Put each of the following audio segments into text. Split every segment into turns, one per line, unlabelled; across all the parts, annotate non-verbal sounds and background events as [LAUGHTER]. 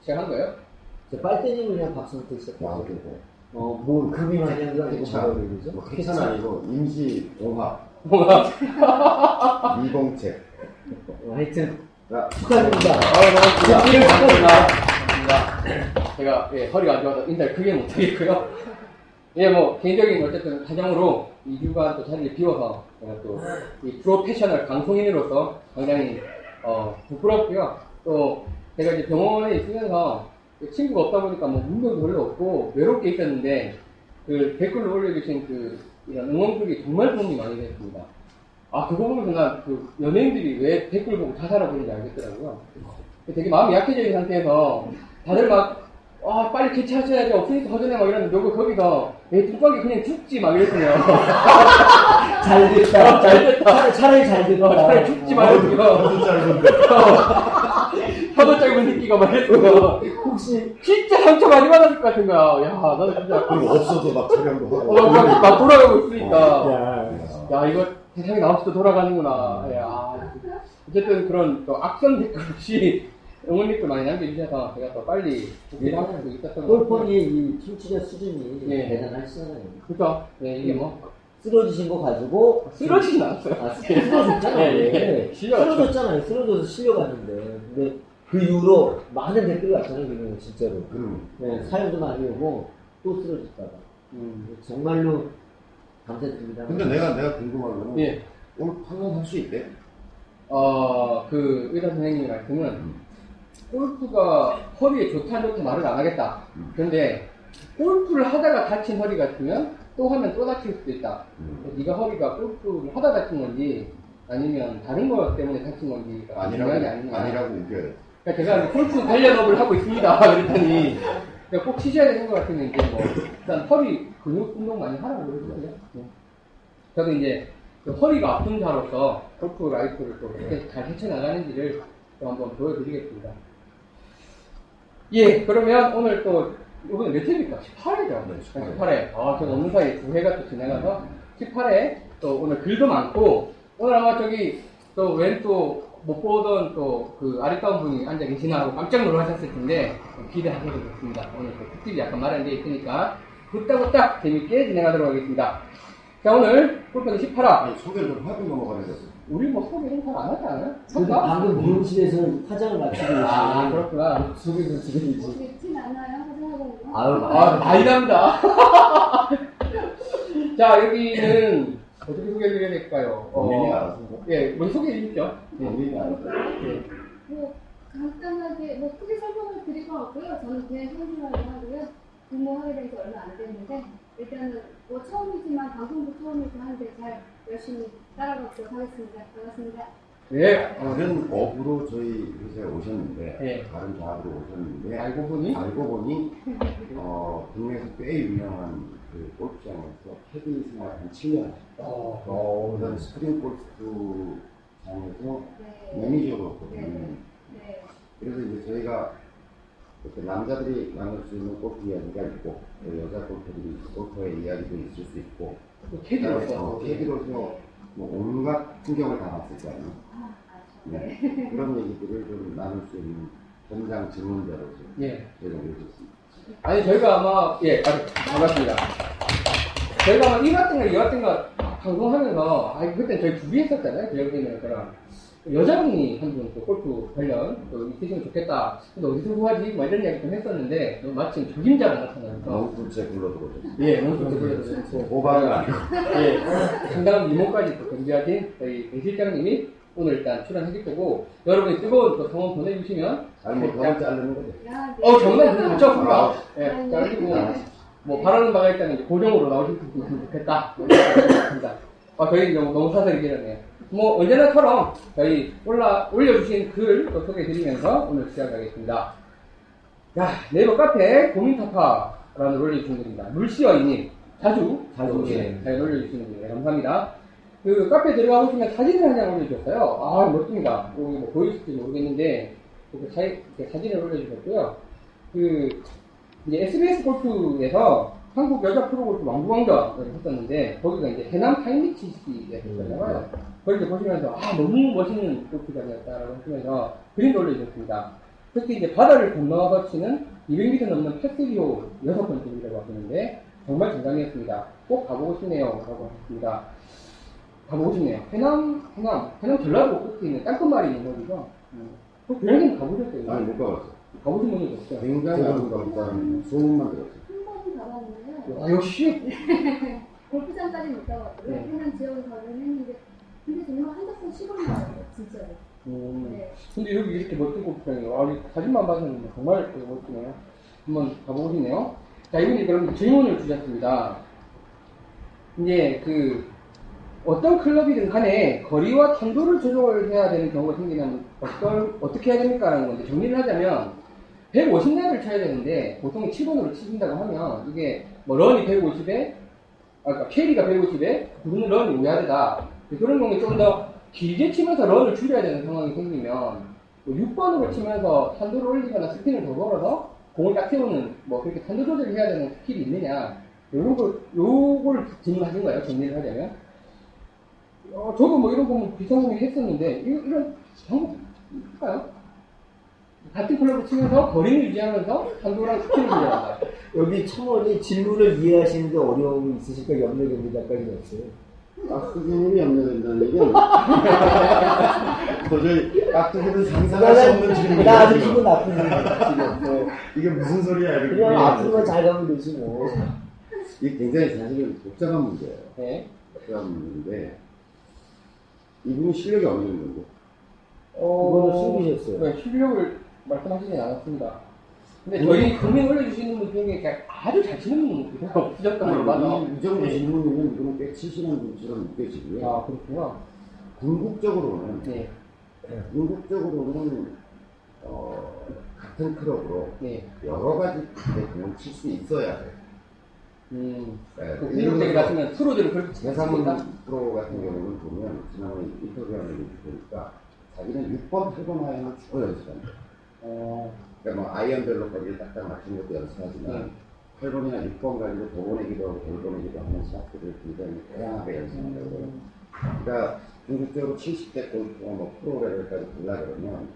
시작한 거예요?
저 빨대님을 그냥 박수한테
아,
시작했어요.
그래.
어, 뭐, 금이 많이 한거 아니고
쾌차.
뭐라 그러죠?
뭐 쾌차는 아니고 임시
뭐가? [LAUGHS]
미공책.
어, 하여튼,
야,
축하드립니다.
아, 반갑습니다. 반갑습니다. 반갑습니다. 제가, 예, 허리가 안 좋아서 인사를 크게 못하겠고요. 예, 뭐, 개인적인 어쨌든 사정으로 이 주간 또 자리를 비워서 제가 또 이 프로페셔널 방송인으로서 굉장히, 어, 부끄럽고요. 또 제가 이제 병원에 있으면서 친구가 없다 보니까 뭐 운동도 별로 없고 외롭게 있었는데 그 댓글로 올려주신 그 이런 응원글이 정말 도움이 많이 됐습니다. 아, 그거 보면서 난그 연예인들이 왜 댓글 보고 자살하고 있는지 알겠더라고요. 되게 마음이 약해져 있는 상태에서 다들 막, 아, 빨리 개최하셔야지, 없으니까 허전해, 막 이러는데, 누구 거기서, 내 뚝박이 그냥 죽지, 막 이랬거든요. [LAUGHS]
잘 됐다.
어, 잘 됐다.
차라리, 차라리 잘 됐다.
어, 차라리 죽지 말고요.
짧 [LAUGHS]
혀도 짧은 새끼가 막 이랬어요.
혹시,
진짜 상처 많이 받았을 것 같은 거야. 야, 나는 진짜,
그리고 없어도 막 촬영도 하고.
어, 막, 막 돌아가고 있으니까.
야,
야, 이거 세상에 나 없이도 돌아가는구나. 야, 어쨌든 그런 또 악성 댓글 없이 응원 댓글 많이 남겨주셔서 제가 또 빨리 일할 수 있었던 것 같아요.
골퍼니 이 청취자 수준이
예.
대단하시잖아요.
그죠? 네, 이게 뭐,
쓰러지신 거 가지고,
쓰러지진 않았어요.
아, 쓰러졌잖아요. [LAUGHS]
예, 예. 실려갔죠.
쓰러졌잖아요. 쓰러져서 실려갔는데. 근데 그 이후로 많은 댓글 왔잖아요, 그냥 진짜로.
음.
네, 사연도 많이 오고, 또 쓰러졌다가.
음,
정말로 감사드립니다.
근데 내가, 내가 궁금한 거는.
예.
오늘 판단할 수 있대?
어, 그 의사 선생님 말씀은
음.
골프가 허리에 좋다 안 좋다 말을 안 하겠다.
음.
근데 골프를 하다가 다친 허리 같으면 또 하면 또 다칠 수도 있다.
음.
네가 허리가 골프를 하다 다친 건지 아니면 다른 것 때문에 다친 건지가
아니라고,
중요한 게 아니냐.
아니라고 우겨요.
그러니까 제가 골프 관련업을 하고 있습니다. [LAUGHS] 그랬더니 꼭 치셔야 되는 것 이제 뭐 일단 허리 근육 운동 많이 하라고 그러거든요. 네. 저도 이제 그 허리가 아픈 자로서 골프 라이프를 또 어떻게 잘 헤쳐나가는지를 또 한번 보여드리겠습니다. 예, 그러면 오늘 또 이번에 몇 회입니까? 18회죠?
네, 18회.
18회. 아, 저 없는 사이에 두 회가 또 지나가서 18회 또 오늘 글도 많고 오늘 아마 저기 또웬또 못 보던 또 그 아리따운 분이 앉아 계시나 하고 깜짝 놀라셨을 텐데 기대하셔도 좋습니다. 오늘 또 특집이 약간 마련되어 있으니까 후딱후딱 재밌게 진행하도록 하겠습니다. 자, 오늘 골프는 18화.
아니, 소개를 좀 하고 넘어가야 돼.
우리 뭐 소개는 잘 안 하지 않아요?
근데 방금 미용실에서 화장을 마치고 계시네.
아, 그렇구나.
소개 좀 드려야지.
뵙진 않아요? 화장하고?
아유,
아, 다이답니다. [LAUGHS] 자, 여기는 어떻게 소개해드려야 될까요?
본인이 알아서.
예, 먼저 소개해주시죠. 예.
본인이 알아서.
예.
뭐 간단하게 뭐 크게 설명을 드릴 건 없고요. 저는 대선생활을 하고요. 근무하게 된 지 얼마 안 됐는데 일단은 뭐 처음이지만 방송도 처음이고 한데 잘 열심히 따라가도록 하겠습니다. 반갑습니다.
예.
다른 업으로 저희 회사에 오셨는데,
예.
다른 작업으로 오셨는데,
알고 보니
알고 보니 어, 국내에서 꽤 유명한 그 골프장에서 캐디 생활 한 7년
어,
어, 그다음 스프링 골프장에서
네.
매니저로거든요.
네.
그래서 이제 저희가 이렇게 남자들이 나눌 수 있는 골프 이야기가 있고 또 여자 골프들이 골프의 이야기도 있을 수 있고
또 캐디로서.
어, 캐디로서 뭐 온갖 풍경을 다 봤을 거 아니에요.
아, 아,
네. 그런 얘기들을 좀 나눌 수 있는 현장 질문자로서
예.
저희가 모셨습니다.
아니, 저희가 아마, 예, 아, 반갑습니다. 저희가 아마 1화 때인가 2화 때인가 방송하면서, 아, 그때 저희 둘이 했었잖아요. 기억에는 그랑. 여자분이 한 분 또 골프 관련 또 있으시면 좋겠다. 근데 어디서 구하지? 뭐 이런 이야기 좀 했었는데, 너 마침 적임자가 나타나서.
너무 둘째 불러들어오셨어요.
예, 너무 좋게
호박은 아니고.
예, 상당한 미모까지 또 경비하신 저희 배 실장님이 오늘 일단 출연하실 거고, 여러분이 뜨거운 또 성원 보내주시면,
아니 뭐 그냥 자르는 거죠.
야, 네.
어, 정말 그렇죠, 그거. 예,
아,
자르시고,
네.
뭐, 바라는 바가 있다면 이제 고정으로 나오실 수 있으면 좋겠다. 생각합니다. 아, 저희 너무, 너무 사설이 길었네요. 뭐, 언제나처럼 저희 올라, 올려주신 글또 소개해드리면서 오늘 시작하겠습니다. 야, 네이버 카페 고민타파라는 올려주신 분입니다. 물시어이님. 자주,
자주,
예,
네.
잘 올려주시는 분이에요. 감사합니다. 그 카페 들어가 보시면 사진을 한 장 올려주셨어요. 아, 멋집니다. 여기 뭐 보이실지 모르겠는데, 이렇게 사, 이렇게 사진을 올려주셨고요. 그, 이제 SBS 골프에서 한국 여자 프로골프 왕부왕자를 했었는데, 거기가 이제 해남 타임리치시였잖아요. 거기 보시면서, 아, 너무 멋있는 골프장이었다라고 하시면서 그림도 올려주셨습니다. 특히 이제 바다를 건너서 치는 200m 넘는 패스리오 여섯 번째 이라고 하시는데 정말 정상이었습니다. 꼭 가보고 싶네요. 라고 하셨습니다. 가보고 싶네요. 해남, 해남, 해남 전라도 있는 땅끝말이 있는 거죠. 음. 그 고향님 가보셨어요?
아니 못 가봤어.
가보신 분이 없어요.
굉장히 아름다운 소문만 들었어요.
한 번은 가봤는데요.
아, 역시 [LAUGHS]
골프장까지 못 가봤고요.
네.
해남 지역에서는 했는데 근데 정말 한적한 시골 마을이에요, 진짜로.
음,
네.
근데 여기 이렇게 멋진 골프장이에요. 아, 이 사진만 봐서는 정말 멋지네요. 한번 가보고 싶네요. 자, 이분이 그럼 질문을 주셨습니다. 이제 그, 어떤 클럽이든 간에 거리와 탄도를 조절해야 되는 경우가 생기면 어떤, 어떻게 해야 됩니까? 라는 건데 정리를 하자면 150야드를 쳐야 되는데 보통 7번으로 치신다고 하면 이게 뭐 런이 150에 아, 그러니까 캐리가 150에 구르는 런이 5야드다. 그런 경우에 좀 더 길게 치면서 런을 줄여야 되는 상황이 생기면 뭐 6번으로 치면서 탄도를 올리거나 스핀을 더 걸어서 공을 딱 세우는 뭐 그렇게 탄도 조절을 해야 되는 스킬이 있느냐 거 요걸 질문하신 거예요 정리를 하자면 어, 저도 뭐 이런 거뭐 비상공이 했었는데 이, 이런 방법 있을까요? 같은 클럽을 치면서 거리를 유지하면서 탄도랑 스핀을 조절한다 [LAUGHS]
여기 첨언이 질문을 이해하시는데 어려움이 있으실까 염려됩니다. 까지 없어요.
깍두기님이 염려된다는 얘기는 [LAUGHS] 도저히 깍두기는 상상할 수 없는
나,
질문이야.
나 아주
지금.
기분 나쁩니다. 지금. 네.
이게 무슨 소리야 이렇게.
그냥 앞으로만 잘 가면 되지 뭐.
이게 굉장히 사실은 복잡한 문제예요.
네.
복잡한 문제인데 이분이 실력이 어느 정도인데
그거는 숨기셨어요.
네, 실력을 말씀하시진 않았습니다. 근데 저희 국민 올려주시는 분 중에 아주 잘 치는 걸로 봐서. [LAUGHS]
아니, 이, 이 정도 질문이면 이분은 꽤 치시는 분처럼 느껴지고요.
아, 그렇구나.
궁극적으로는
네,
궁극적으로는 어, 같은 클럽으로
네.
여러 가지 공을 칠수 있어야 돼요.
음,
네,
그
들어서
같으면 프로들을 그렇게
배상훈
치니까.
프로 같은 경우는 보면 지난번에 인터뷰하는 걸 보니까 자기는 6번, 8번 아이언을 주로 연습한다.
어,
그러니까 뭐 아이언별로 거리를 딱딱 맞춘 것도 연습하지만 8번이나 6번 가지고 도보내기도 하고 돌보내기도 하는 샷들을 굉장히 다양하게 연습한다고 그래요. 그러니까 궁극적으로 70대 골프와 뭐 프로레벨까지 골라 그러면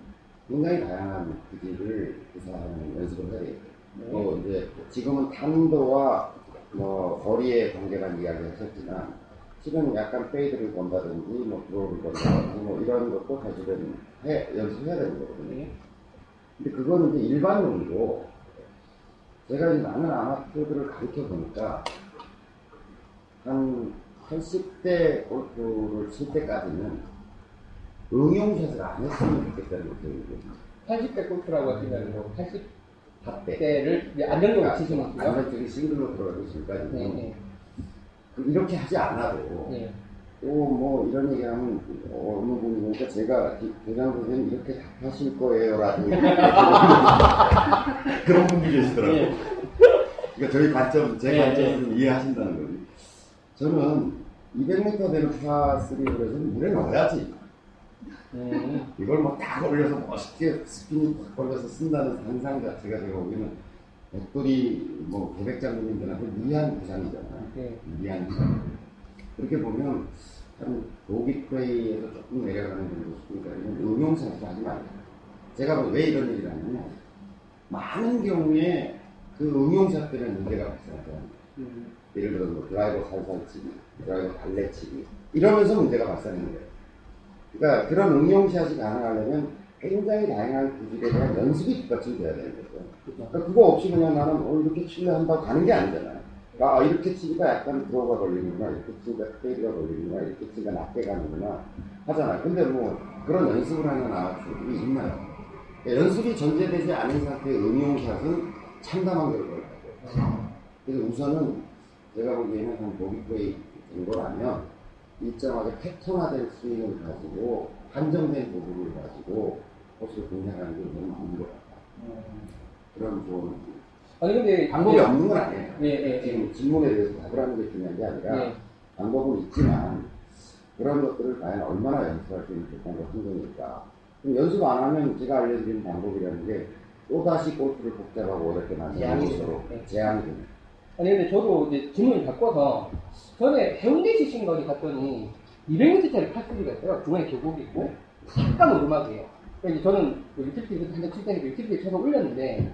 굉장히 다양한 기질을 구사하는 연습을 해야 되겠죠. 또 이제 지금은 탄도와 뭐 거리의 관계란 이야기를 하셨지만 지금 약간 페이드를 건다든지 뭐 드로우를 건다든지 뭐 이런 것도 사실은 해, 연습해야 되는 거거든요. 근데 그거는 이제 일반론이고 제가 이제 많은 아마추어들을 가르쳐 보니까 한 80대 골프를 칠 때까지는 응용샷을 안 했으면 좋겠다는 거예요.
80대 골프라고 하시면 뭐
탑대.
80대를 안정적으로 치시는 거요?
안정적인 싱글로 들어가기 전까지는
네, 네,
그 이렇게 하지 않아도
네.
또뭐 이런 얘기하면 어느 분이 보니까 제가 대장 선생님 이렇게 답하실 거예요라는 [LAUGHS] 그런 분이 계시더라고요.
네.
그러니까 저희 관점, 제
네,
관점을 좀 이해하신다는 거지. 저는 200m 되는 파3를 해서 물에 넣어야지.
음,
이걸 뭐딱 올려서 멋있게 스피닝 딱 걸려서 쓴다는 상상 자체가 제가 보기에는 백돌이 뭐 계백장님들한테 미한 부상이잖아요.
네.
미한 부상. 그렇게 보면 참 로기 플레이에서 조금 내려가는 정도 수준까지는 응용사에서 하지 말자. 제가 뭐 왜 이런 얘기를 하냐면 많은 경우에 그 응용샷들은 문제가 발생하잖아요.
음,
예를 들어 뭐 드라이버 살살 치기, 드라이버 달래 치기 이러면서 문제가 발생하는 거예요. 그러니까 그런 응용샷이 가능하려면 굉장히 다양한 기술에 대한 연습이 뒷받침 돼야 되는 거죠. 그러니까 그거 없이 그냥 나는 어, 이렇게 칠래 한다고 가는 게 아니잖아요. 그러니까 아, 이렇게 치니까 약간 드로우가 걸리는구나, 이렇게 치니까 페이드가 걸리는구나, 이렇게 치니까 낮게 가는구나 하잖아요. 근데 뭐 그런 연습을 하는 아마추어들이 있나요? 그러니까 연습이 전제되지 않은 상태의 응용샷은 참담한 결과를 가져요. 그래서 우선은 제가 보기에는 한 보기플레이 정도라면 일정하게 패턴화된 스윙을 가지고 한정된 도구를 가지고 코스를 공략하는 게 너무 좋은 것 같다. 그런 좋은
아니, 근데.
방법이
이제-
없는 건 아니에요.
예, 예, 예.
지금 질문에 대해서 답을 하는 게 중요한 게 아니라
예.
방법은 있지만 그런 것들을 과연 얼마나 연습할 수 있는 조건과 환경일까. 그럼 연습 안 하면 제가 알려드리는 방법이라는 게 또다시 골프를 복잡하고 어렵게 만드는. 것으로
네.
재앙이 됩니다.
아니 근데 저도 이제 질문을 바꿔서 전에 해운대 지신거리 갔더니 200m짜리 par three가 있어요. 중간에 계곡이 있고 약간 오르막이에요. 그러니까 이제 저는 유틸리티 한달 칠 때니까 유틸리티 쳐서 올렸는데.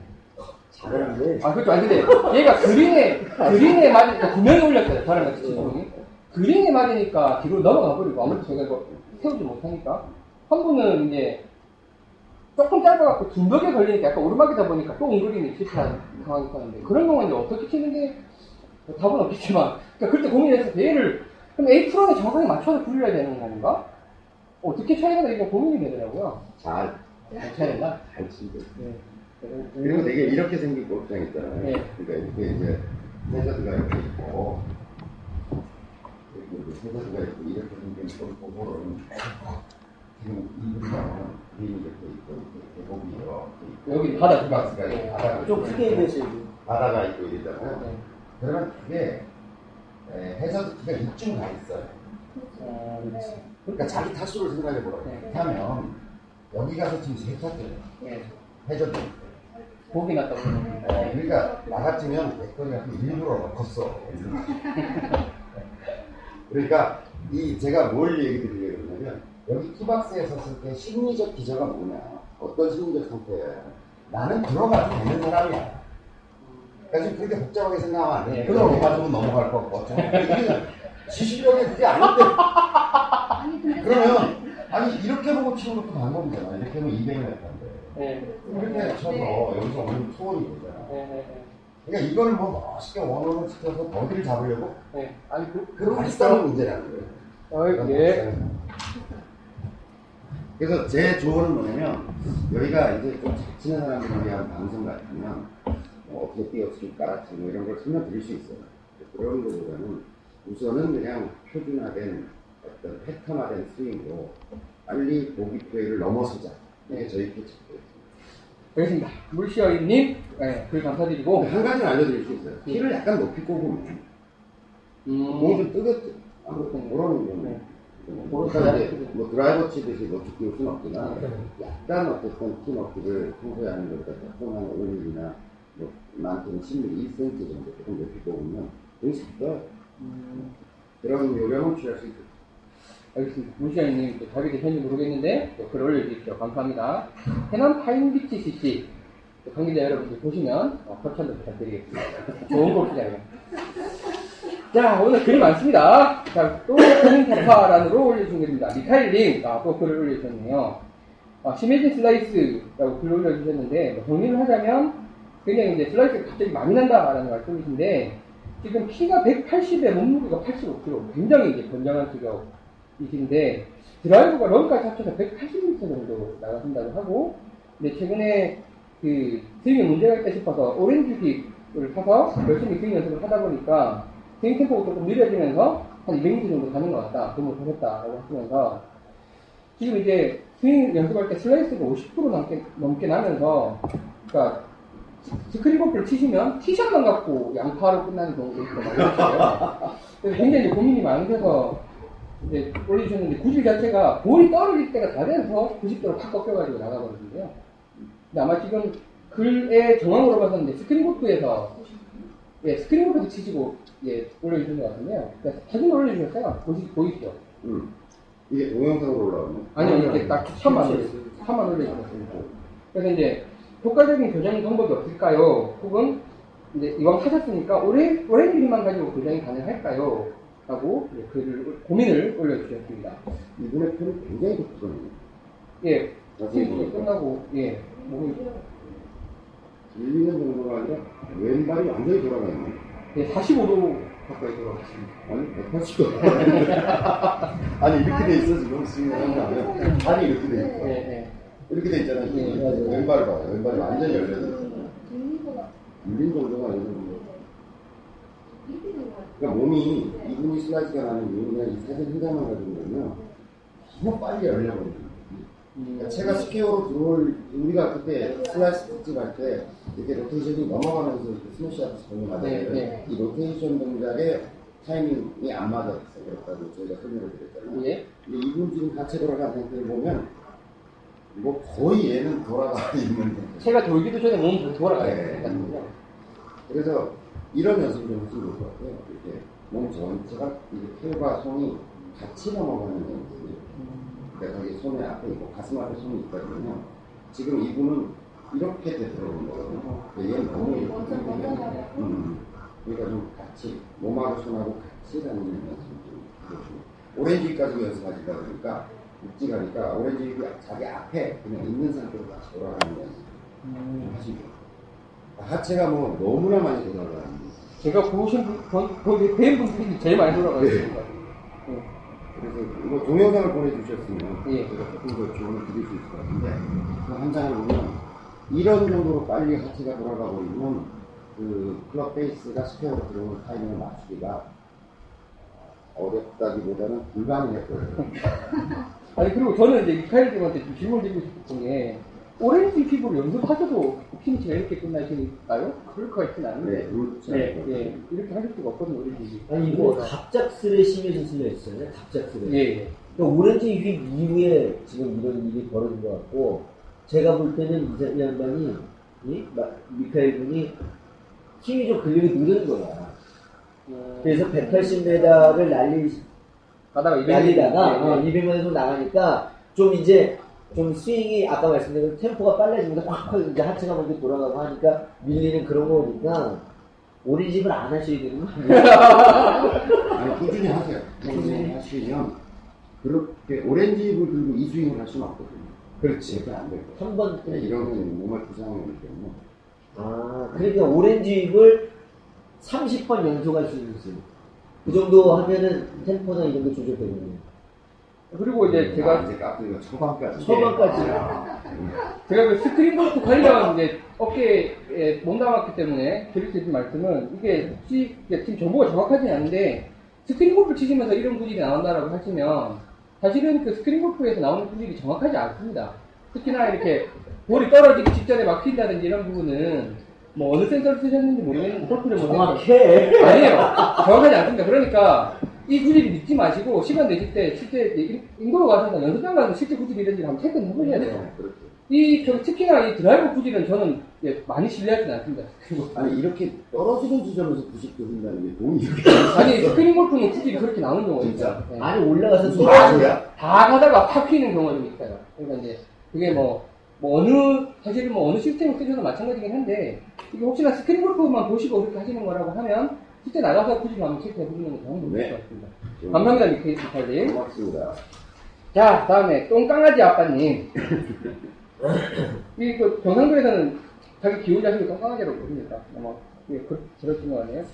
잘하는데.
아 그렇죠. 아니 근데 얘가 그린에 그린에 맞으니까 두 명이 올렸어요. 저랑 같이 친 분이 그린에 맞으니까 뒤로 넘어가 버리고 아무래도 제가 이거 세우지 못하니까. 한 분은 이제 조금 짧아갖고 중벽에 걸리니까 약간 오르막이다 보니까 또 옹그린이 실패한 상황이 있었는데 그런 경우는 이제 어떻게 치는 게뭐 답은 없겠지만. 그러니까 그때 때 얘를 그럼 A 프로에 정확하게 맞춰서 굴려야 되는 건가? 어떻게 되나 이거 고민이 되더라고요
잘,
잘 쳐야 된다
잘 치고.
네.
그리고 되게 이렇게 생긴 골프장 있잖아요.
네.
그러니까 이렇게 이제 해저드가 이렇게 있고, 이제 해저드가 있고, 이렇게 생긴 골프볼은 지금 그림이 이렇게 있고,
여기 바다
박스가 이렇게 바다가
좀 크게 해보세요.
바다가 있고 이러잖아요.
네.
그러면 그게 에, 해저드 티가 이쯤 가 있어요.
어,
네.
그러니까 자기 타수를 생각해 보라고.
네.
하면 여기 가서 지금 세 타수예요.
네.
해저드.
복이 났다고
어, 그러니까 나 같으면 내 같은 일부러 넣었어. 그러니까 이 제가 뭘 얘기 드리려고 그러냐면 여기 티박스에 섰을 때 심리적 기저가 뭐냐 어떤 심리적 상태야 나는 들어가도 되는 사람이야 그러니까 지금 그렇게 복잡하게 생각하면 안 돼.
네,
그럼. 가지고 넘어갈 거 같고 이게 지식력이 그게 아닌데 그러면 아니 이렇게 보고 치는 것도 방법이잖아 이렇게 하면 200m인데
네.
이렇게 쳐서 여기서 오는 소원이 되잖아
네, 네,
그러니까 이거를 뭐 멋있게 원원을 시켜서 버디를 잡으려고
네. 네. 아니, 그,
그 발상 문제라는 거예요.
어, 예.
그래서 제 조언은 뭐냐면 여기가 이제 좀잘 치는 사람들을 위한 방송 같으면 뭐 어떻게 띄어치기 깔아치기 뭐 이런 걸 설명드릴 수 있어요. 그런 것보다는 우선은 그냥 표준화된 어떤 패턴화된 스윙으로 빨리 보기 플레이를 넘어서자. 이게 저희 캐치프레이즈입니다.
알겠습니다. 물시어님, 네, 글 감사드리고,
한 가지는 알려드릴 수 있어요. 티를 약간 높이 꼽으면 공이
음,
좀 뜨겁죠. 아무튼 그런
네.
거는. 그러니까 뭐 드라이버 치듯이 높이 띄울 수는 없지만 약간 어쨌든 티 높이를 평소에 하는 것보다 조금 한 5mm나 뭐 많게는 10mm, 1cm 정도 조금 높이 꼽으면 되게 잘 떠요.
음,
그런 요령을 취할 수 있어요.
알겠습니다. 물시어님, 또 답이 되셨는지 모르겠는데, 또글 올려주십시오. 감사합니다. 해남 파인비치 CC, 또 관계자 여러분들 보시면, 어, 협찬도 부탁드리겠습니다. [LAUGHS] 좋은 골프장이에요. 자, 오늘 글이 많습니다. 자, 또 고민 타파란으로 올려주신 글입니다. 미카엘님, 아, 또 글을 올려주셨네요. 아, 심해진 슬라이스라고 글을 올려주셨는데, 뭐 정리를 하자면, 굉장히 이제 슬라이스가 갑자기 많이 난다라는 말씀이신데, 지금 키가 180에 몸무게가 85kg, 굉장히 이제 건장한 체격 이신데, 드라이브가 런까지 합쳐서 180m 정도 나가신다고 하고, 근데 최근에 그 스윙에 문제가 있다 싶어서 오렌지 휩을 사서 열심히 스윙 연습을 하다 보니까 스윙 템포가 조금 느려지면서 한 200m 정도 가는 것 같다. 그걸 하겠다라고 하시면서 지금 이제 스윙 연습할 때 슬라이스가 50% 넘게, 넘게 나면서 그러니까 스크린 골프를 치시면 티샷만 갖고 양파로 끝나는 경우도 있고 막 이렇어요. 그래서 굉장히 고민이 많으셔서 이제 올려주셨는데 구질 자체가 볼이 떨어질 때가 다 돼서 90도로 팍 꺾여가지고 나가거든요. 근데 아마 지금 글의 정황으로 봐서는 이제 스크린 골프에서 예, 스크린 골프에서 치시고 예, 올려주신 것 같은데요. 그러니까 사진 올려주셨어요. 보시, 보이시죠?
음. 이게 동영상으로 올라오면
아니요, 이렇게 딱 탑만 올려주셨어요. 탑만 올려주셨습니다. 그래서 이제 효과적인 교정 방법이 없을까요? 혹은 이제 이왕 사셨으니까 오래 오랜 길이만 가지고 교정이 가능할까요? 라고 글을 고민을 올려주셨습니다.
이분의 표를 굉장히 높거든요.
예,
보니까
끝나고 예, 몸이
1, 2년 정도가 아니라 왼발이 완전히 돌아가 있네.
예, 45도 가까이 돌아갔습니다.
아니 180도. [LAUGHS] 아니 이렇게 돼 있어 지금 스윙을 하면 발이 이렇게 돼 있어.
예, 예.
이렇게 돼 있잖아요. 지금.
네,
맞아요.
왼발 봐요. 왼발이 완전히 열려 있어.
중립보다
물린 정도가 아니고. 그러니까 몸이 이분이 슬라이스가 나는 이유가 이 사진 한 장만 가지고 보면 너무 빨리 열려버려요. 그러니까 채가 square로 들어올 우리가 그때 슬라이스 특집 할때 이렇게 로테이션이 넘어가면서 이렇게 스매시하면서 맞아요.
네, 네.
이 로테이션 동작에 타이밍이 안 맞았어요. 그랬다고 저희가 설명을 드렸잖아요.
예.
근데 이분 지금 같이 돌아간 상태를 보면 뭐 거의 얘는 돌아가 있는 데
제가 돌기도 전에 몸이 돌아가요.
네. 그래서 이런 연습을 좀 하시면 좋을 것 같아요. 이렇게 몸 전체가 이렇게 힐과 손이 같이 넘어가는 연습. 그러니까 저기 손에 앞에 있고 가슴 앞에 손이 있거든요. 지금 이분은 이렇게 돼 들어오는 거거든요. 근데 얘는 너무 이렇게 거예요.
가고.
음, 그러니까 좀 같이 몸하고 손하고 같이 다니는 연습 좀 해주고 Orange Whip까지 연습하시다 보니까 묵직하니까 오렌지 자기 앞에 그냥 있는 상태로 다시 돌아가는 연습 좀 하시고 하체가 뭐 너무나 많이 돌아가는
제가 보신 분, 거- 거기 배운 분들이 제일 많이 돌아가요.
네.
지금.
그래서 이거 동영상을 보내주셨으면
예.
제가 조금 더 조언을 드릴 수 있을 것 같은데 그한 장을 보면 이런 정도로 빨리 하체가 돌아가 버리면 그 클럽 페이스가 square로 들어오는 타이밍을 맞추기가 어렵다기보다는 불가능했거든요. [LAUGHS]
아니 그리고 저는 이제 미카엘 님한테 좀 질문 드리고 싶은 게 Orange Whip을 연습하셔도 피니시가 이렇게 끝나실까요? 그럴 것 같진 않은데.
네, 그렇죠.
네, 예, 이렇게 하실 수가 없거든요, 오렌지.
아니 이거 갑작스레 심해진 수가 있어요. 갑작스레.
예, 예.
그러니까 Orange Whip 이후에 지금 이런 일이 벌어진 것 같고 제가 볼 때는 이, 양반이 이 마- 미카엘 군이 힘이 좀 근력이 늘은 거야. 그래서 180m를 날리
가다가 이백
날리다가
예, 예.
200m에서 나가니까 좀 이제 좀 스윙이 아까 말씀드린 템포가 빨라지면서 확확 이제 하체가 먼저 돌아가고 하니까 밀리는 그런 거니까 오리집을 안 하셔야 되는 거 아니에요? [LAUGHS]
아니, 꾸준히 하세요. 꾸준히 하시면 그렇게 오렌지 잎을 들고 이 스윙을 할 수는 없거든요.
그렇지.
그렇게 안 돼요.
한 번.
네, 이런 몸을 부상하기 때문에
아, 그러니까 Orange Whip을 30번 연속할 수 있는 스윙. 그 정도 하면은 템포나 이런 거 조절되거든요.
그리고 이제
아,
제가,
이제 깍두기가 초반까지
초반까지.
제가 그 스크린 골프 관련 이제 업계에 몸담았기 때문에 드릴 수 있는 말씀은 이게 혹시 이게 지금 정보가 정확하진 않은데 스크린 골프 치시면서 이런 구질이 나온다라고 하시면 사실은 그 스크린 골프에서 나오는 구질이 정확하지 않습니다. 특히나 이렇게 볼이 떨어지기 직전에 막힌다든지 이런 부분은 뭐 어느 센서를 쓰셨는지 모르겠는데 골프를 못
정확해.
아니에요. 정확하지 않습니다. 그러니까 이 구질이 믿지 마시고 시간 내실 때 실제 인도로 가서 연습장 가서 실제 구질이 이런지 한번 체크를 해보셔야 돼요.
네, 그렇죠.
이, 저, 특히나 이 드라이버 구질은 저는 예, 많이 신뢰하지는 않습니다. 그리고
아니 이렇게 떨어지는 지점에서 90도 한다는 게 돈이 이렇게 [LAUGHS]
아니, 스크린 골프는 구질이 그렇게 나오는 경우가
진짜?
있어요. 예.
아니, 올라가서 또
아니야.
다 가다가 팍 휘는 경우가 좀 있어요. 그러니까 이제 그게 뭐, 뭐 어느, 사실은 뭐 어느 시스템을 쓰셔도 마찬가지긴 한데, 이게 혹시나 스크린 골프만 보시고 그렇게 하시는 거라고 하면, 실제 나가서 구질 한번 체크해 보시는 게 도움이
네.
될것 같습니다. 감사합니다, 미케이 미카님.
고맙습니다.
자, 다음에 똥강아지 아빠님. [LAUGHS] 이그 경상도에서는 자기 기운 자식을 똥강아지라고 부릅니다. 아마 예, 그, 들었던 거 아니에요?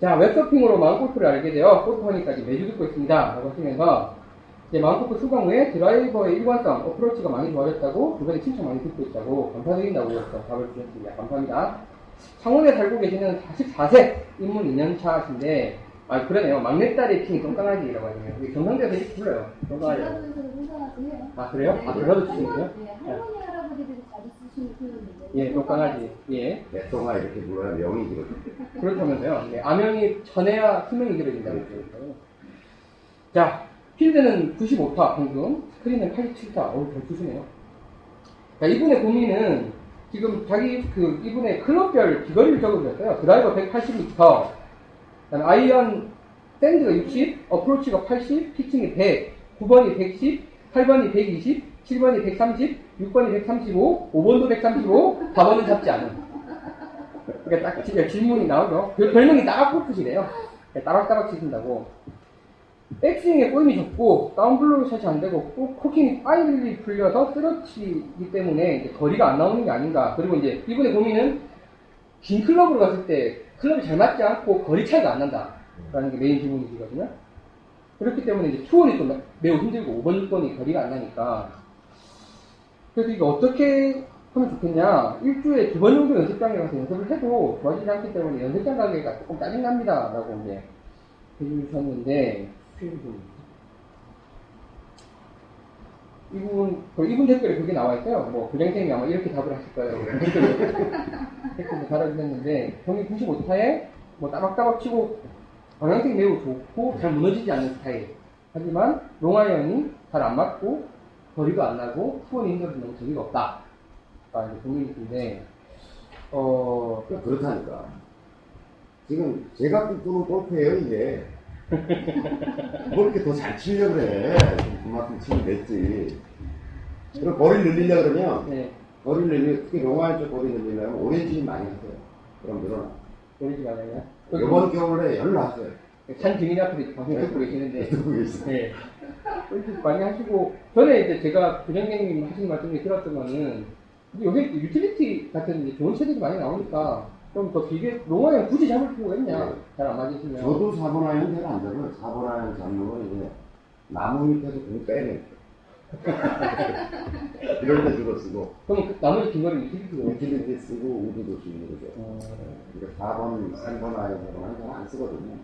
자, 웹서핑으로 마음골프를 알게 되어 골프하니까지 매주 듣고 있습니다. 라고 하시면서 이제 마음골프 수강 후에 드라이버의 일관성, 어프로치가 많이 좋아졌다고 주변에 칭찬 많이 듣고 있다고 감사드린다고 해서 답을 주셨습니다. 감사합니다. 창원에 살고 계시는 44세 입문 2년차신데 아 그러네요. 막내딸의 칭이 똥강아지라고 하네요. 이게 경상도에서 이렇게 불러요.
전라도에서는 생각하지 해요.
아 그래요? 아 전라도 출신이세요?
네, 할머니 할아버지들이 자주 쓰시는 표현인데.
예, 똥강아지. 예.
내똥아 이렇게 불러야 명이 들어요.
그렇다면서요. 네, 암명이 전해야 수명이 길어진다고 했어요. 자, 필드는 95타 평균, 스크린은 87타. 어우, 잘 치시네요. 자, 이분의 고민은 지금 자기 그 이분의 클럽별 비거리를 적어주셨어요. 드라이버 180m, 그다음에 아이언 샌드가 60, 어프로치가 80, 피칭이 100, 9번이 110, 8번이 120, 7번이 130, 6번이 135, 5번도 135, 4번은 잡지 않은. 그러니까 딱 질문이 나오죠. 별- 별명이 따박 골프시래요. 따박따박 치신다고. 백스윙에 꼬임이 적고 down blow 샷이 안 되고 꼭 cocking이 빨리 풀려서 쓸어치기 때문에 거리가 안 나오는 게 아닌가. 그리고 이제 이분의 고민은 긴 클럽으로 갔을 때 클럽이 잘 맞지 않고 거리 차이가 안 난다라는 게 메인 질문이시거든요. 그렇기 때문에 이제 투온이 또 매우 힘들고 5번, 6번이 거리가 안 나니까 그래서 이거 어떻게 하면 좋겠냐 일주일에 두 번 정도 연습장에 가서 연습을 해도 좋아지지 않기 때문에 연습장 가기가 조금 짜증납니다 라고 이제 해주셨는데 이분 그 이분 댓글에 그게 나와 있어요. 뭐 교장선생님이 아마 이렇게 답을 하실 거예요. 댓글로 댓글로 달아주셨는데 경기 95타에 뭐 따박따박 치고 방향성이 매우 좋고 잘 무너지지 않는 스타일. 하지만 롱아이언이 잘 안 맞고 거리가 안 나고 투온 안 되고 너무 재미가 없다. 아, 이제 고민이신데 어
그러니까 그렇다니까. 지금 제가 꿈꾸는 골프예요 이게. 뭐 이렇게 더 잘 치려고 그래. 그만큼 치면 됐지. 그리고 거리를 늘리려 그러면,
네.
거리를 늘리면, 특히 롱아인 쪽 거리 늘리려면 오렌지 많이 하세요. 그럼 늘어나.
보이지 말아요.
이번 겨울에 열나세요.
산 증인 앞에서 방송 듣고 계시는데.
듣고 계시네.
네. 이렇게 많이 하시고, 전에 이제 제가 부장님 하신 말씀을 들었던 거는, 요새 유틸리티 같은 좋은 채들이 많이 나오니까, 좀 더 길게, 농어에 굳이 잡을 필요가 있냐?
네.
잘안 맞으시면.
저도 4번 아이언 잘안 잡아요. 4번 아이언 잡는 건 이제 나무 밑에서 공 빼내. [LAUGHS] 이럴 때 주로 쓰고,
그러면 그 나머지 긴 거는 유틸리티로.
유틸리티 쓰고 우드도 쓰고 그러죠.
어,
그러니까 4번, 3번 아이언하고는 잘안 쓰거든요.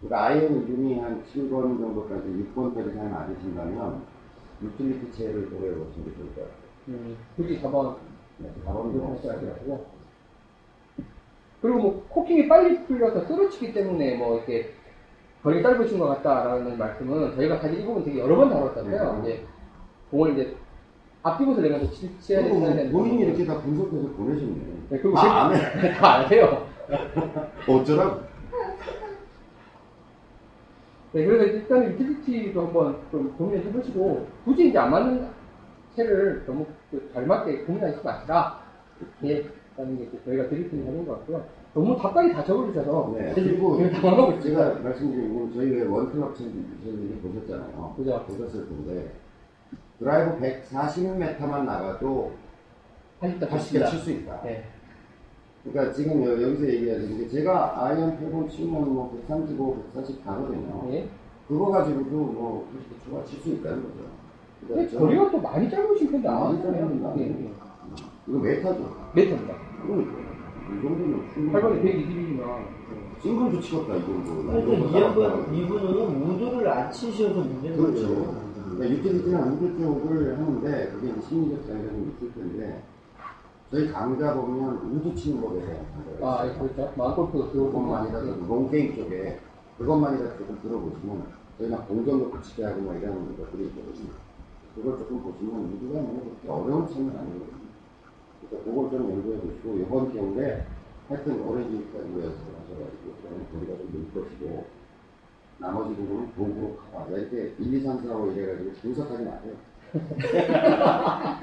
그러니까 아이언 이름이 한 7번 정도까지 6번까지 잘 맞으신다면 유틸리티 체를 고려해 보시는 게 좋을 것 같아요.
음, 굳이 4번
네, 4번은
이렇게
뭐,
하셔가지고. 그리고 뭐, 코킹이 빨리 풀려서 쓰러치기 때문에 뭐, 이렇게, 거리 짧으신 것 같다라는 말씀은 저희가 사실 이 부분 되게 여러 번 다뤘잖아요.
네.
이제, 공을 이제, 앞뒤부터 내면서 치- 치야
그리고 뭐
되는
본인이 이렇게 다 분석해서 보내셨네.
네, 그리고
아, 안 해. [LAUGHS]
다 아세요.
어쩌라고?
네, 그래서 일단은 유틸리티도 한번 좀 고민을 해보시고, 굳이 이제 안 맞는 채를 너무 그잘 맞게 고민하시지 마시라. 이 하는 게 저희가 드리고픈 것 같고요. 너무 답답이 다 적어주셔서,
네. 그리고
당황하고.
제가 말씀드린 건 저희 왜 원클럽 선생님이 보셨잖아요.
그죠.
보셨을 텐데 드라이브 140m만 나가도
80대
80개 칠 수 있다.
네.
그러니까 지금 여- 여기서 얘기하는 게 제가 아이언 8번 치면 뭐 135, 140 가거든요.
네.
그거 가지고도 뭐 90개 초과 칠수 있다는 거죠.
근데
그러니까 저는
거리가 또 많이 짧으신 편도
많이
아니잖아요.
이거 메타죠.
메터입니다.
그러니까 이 정도면 충분히
8번에 120이면.
싱글도 치겠다 이 정도.
그러니까 이 양반, 이분은 우드를 안 치셔서 문제는
그렇죠. 그러니까 유틸리티는 우드 쪽을 하는데 그게 이제 심리적 장점이 있을 텐데 저희 강좌 보면 우드 치는 법에 대한 강좌가
아,
있어요.
그렇죠. 마음골프도
그것만이라도. 롱게임 쪽에 그것만이라도 조금 들어보시면 저희가 공정 놓고 치게 하고 막 이런 것들이 있거든요. 그걸 조금 보시면 우드가 뭐 그렇게 어려운 치는 아니거든요. 그러니까 그걸 좀 연구해 보시고 이번 겨울에 하여튼 오렌지까지 연습을 하셔가지고 그러면 거리가 좀늘 것이고 나머지 부분은 도구로 커버. 이렇게 1, 2, 3, 4, 5 이래가지고 분석하지 마세요. [LAUGHS]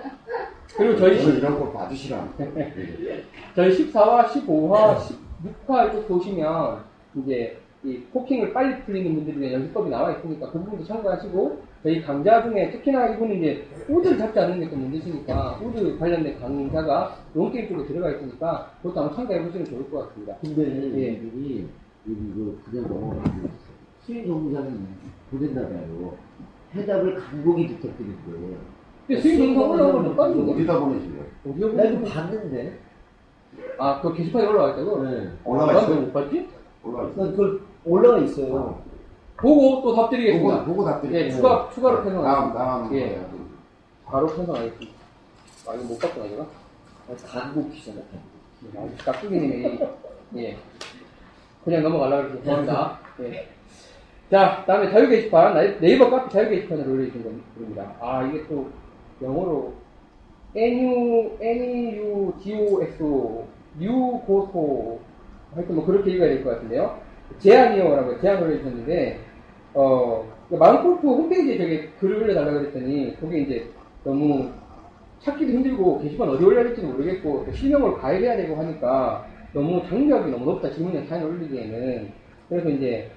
그리고 저희,
저는
시-
이런 거 봐주시라는 거예요. [LAUGHS]
저희 14화, 15화, 16화 이렇게 보시면, 이제, 이 cocking을 빨리 풀리는 분들에 대한 연습법이 나와 있으니까 그 부분도 참고하시고, 저희 강좌 중에 특히나 이분은 이제 우드를 잡지 않는 게 또 문제시니까, 우드 관련된 강좌가 롱게임 쪽에 들어가 있으니까, 그것도 한번 참고해 보시면 좋을 것 같습니다.
근데
예.
이분이 이거 그냥 넘어가고 스윙 영상 보낸다고요. 해답을 간곡히 부탁드릴게요.
근데 스윙 영상 올라오면 못 빠지는데?
어디다 보내시려고?
어디가
나 이거 봤는데.
아, 그 게시판에 올라와 있다고?
네.
올라가
난왜
있어요?
못 봤지?
올라가 있어요.
난 그걸 올라가 있어요.
보고 또 답드리겠습니다.
보고, 보고 답드릴게요.
예, 추가, 추가로 편성하겠습니다.
다음.
예.
거예요.
바로 편성하겠습니다. 아, 이거 못 봤구나, 이거.
간곡히 생각해.
아, 깍두기님이, 예. 그냥 넘어가려고 해서 죄송합니다. 예. 자, 다음에 자유 게시판, 네이버 카페 자유 게시판을 올려주신 겁니다. 아, 이게 또 영어로 NU, NUGOSO, 뉴고소, 하여튼 뭐 그렇게 읽어야 될 것 같은데요. 제안이요라고 제안을 올려주셨는데, 어, 마음골프 홈페이지에 저기 글을 올려달라고 그랬더니, 거기 이제 너무 찾기도 힘들고 게시판 어디 올려야 될지 모르겠고 또 실명을 가입해야 되고 하니까 너무 장벽이 너무 높다. 질문을 사연 올리기에는. 그래서 이제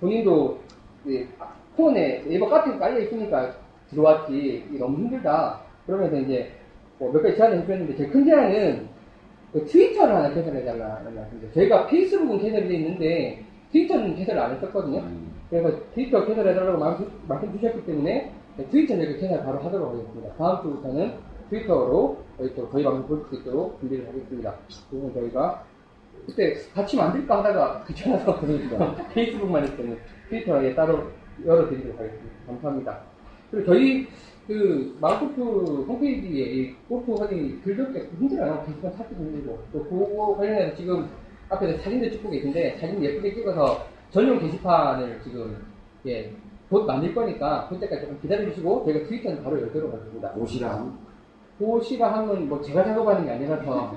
본인도 이제 폰에 네이버 카톡이 깔려 있으니까 들어왔지. 너무 힘들다. 그러면서 이제 뭐 몇 가지 제안을 해주셨는데 제큰 제안은 그 트위터를 하나 개설해달라는 말씀이죠. 저희가 페이스북은 개설이 돼 있는데 트위터는 개설을 안 했었거든요.
음.
그래서 트위터 개설해 달라고 말씀, 말씀 주셨기 때문에 트위터 저희가 개설 바로 하도록 하겠습니다. 다음 주부터는 트위터로 저희 방송 볼 수 있도록 준비를 하겠습니다. 그러면 저희가 그때 같이 만들까 하다가 귀찮아서 [LAUGHS] 페이스북만 했더니 트위터에 따로 열어드리도록 하겠습니다. 감사합니다. 그리고 저희 그 마음골프 홈페이지에 이 골프 하기 글적기 힘들어요. 게시판 찾기도 힘들고 또 그거 관련해서 지금 앞에서 사진도 찍고 계신데 사진 예쁘게 찍어서 전용 게시판을 지금 예, 곧 만들 거니까 그때까지 조금 기다려주시고 저희가 트위터는 바로 열도록 하겠습니다.
옷이랑
하면 뭐 제가 작업하는 게 아니라서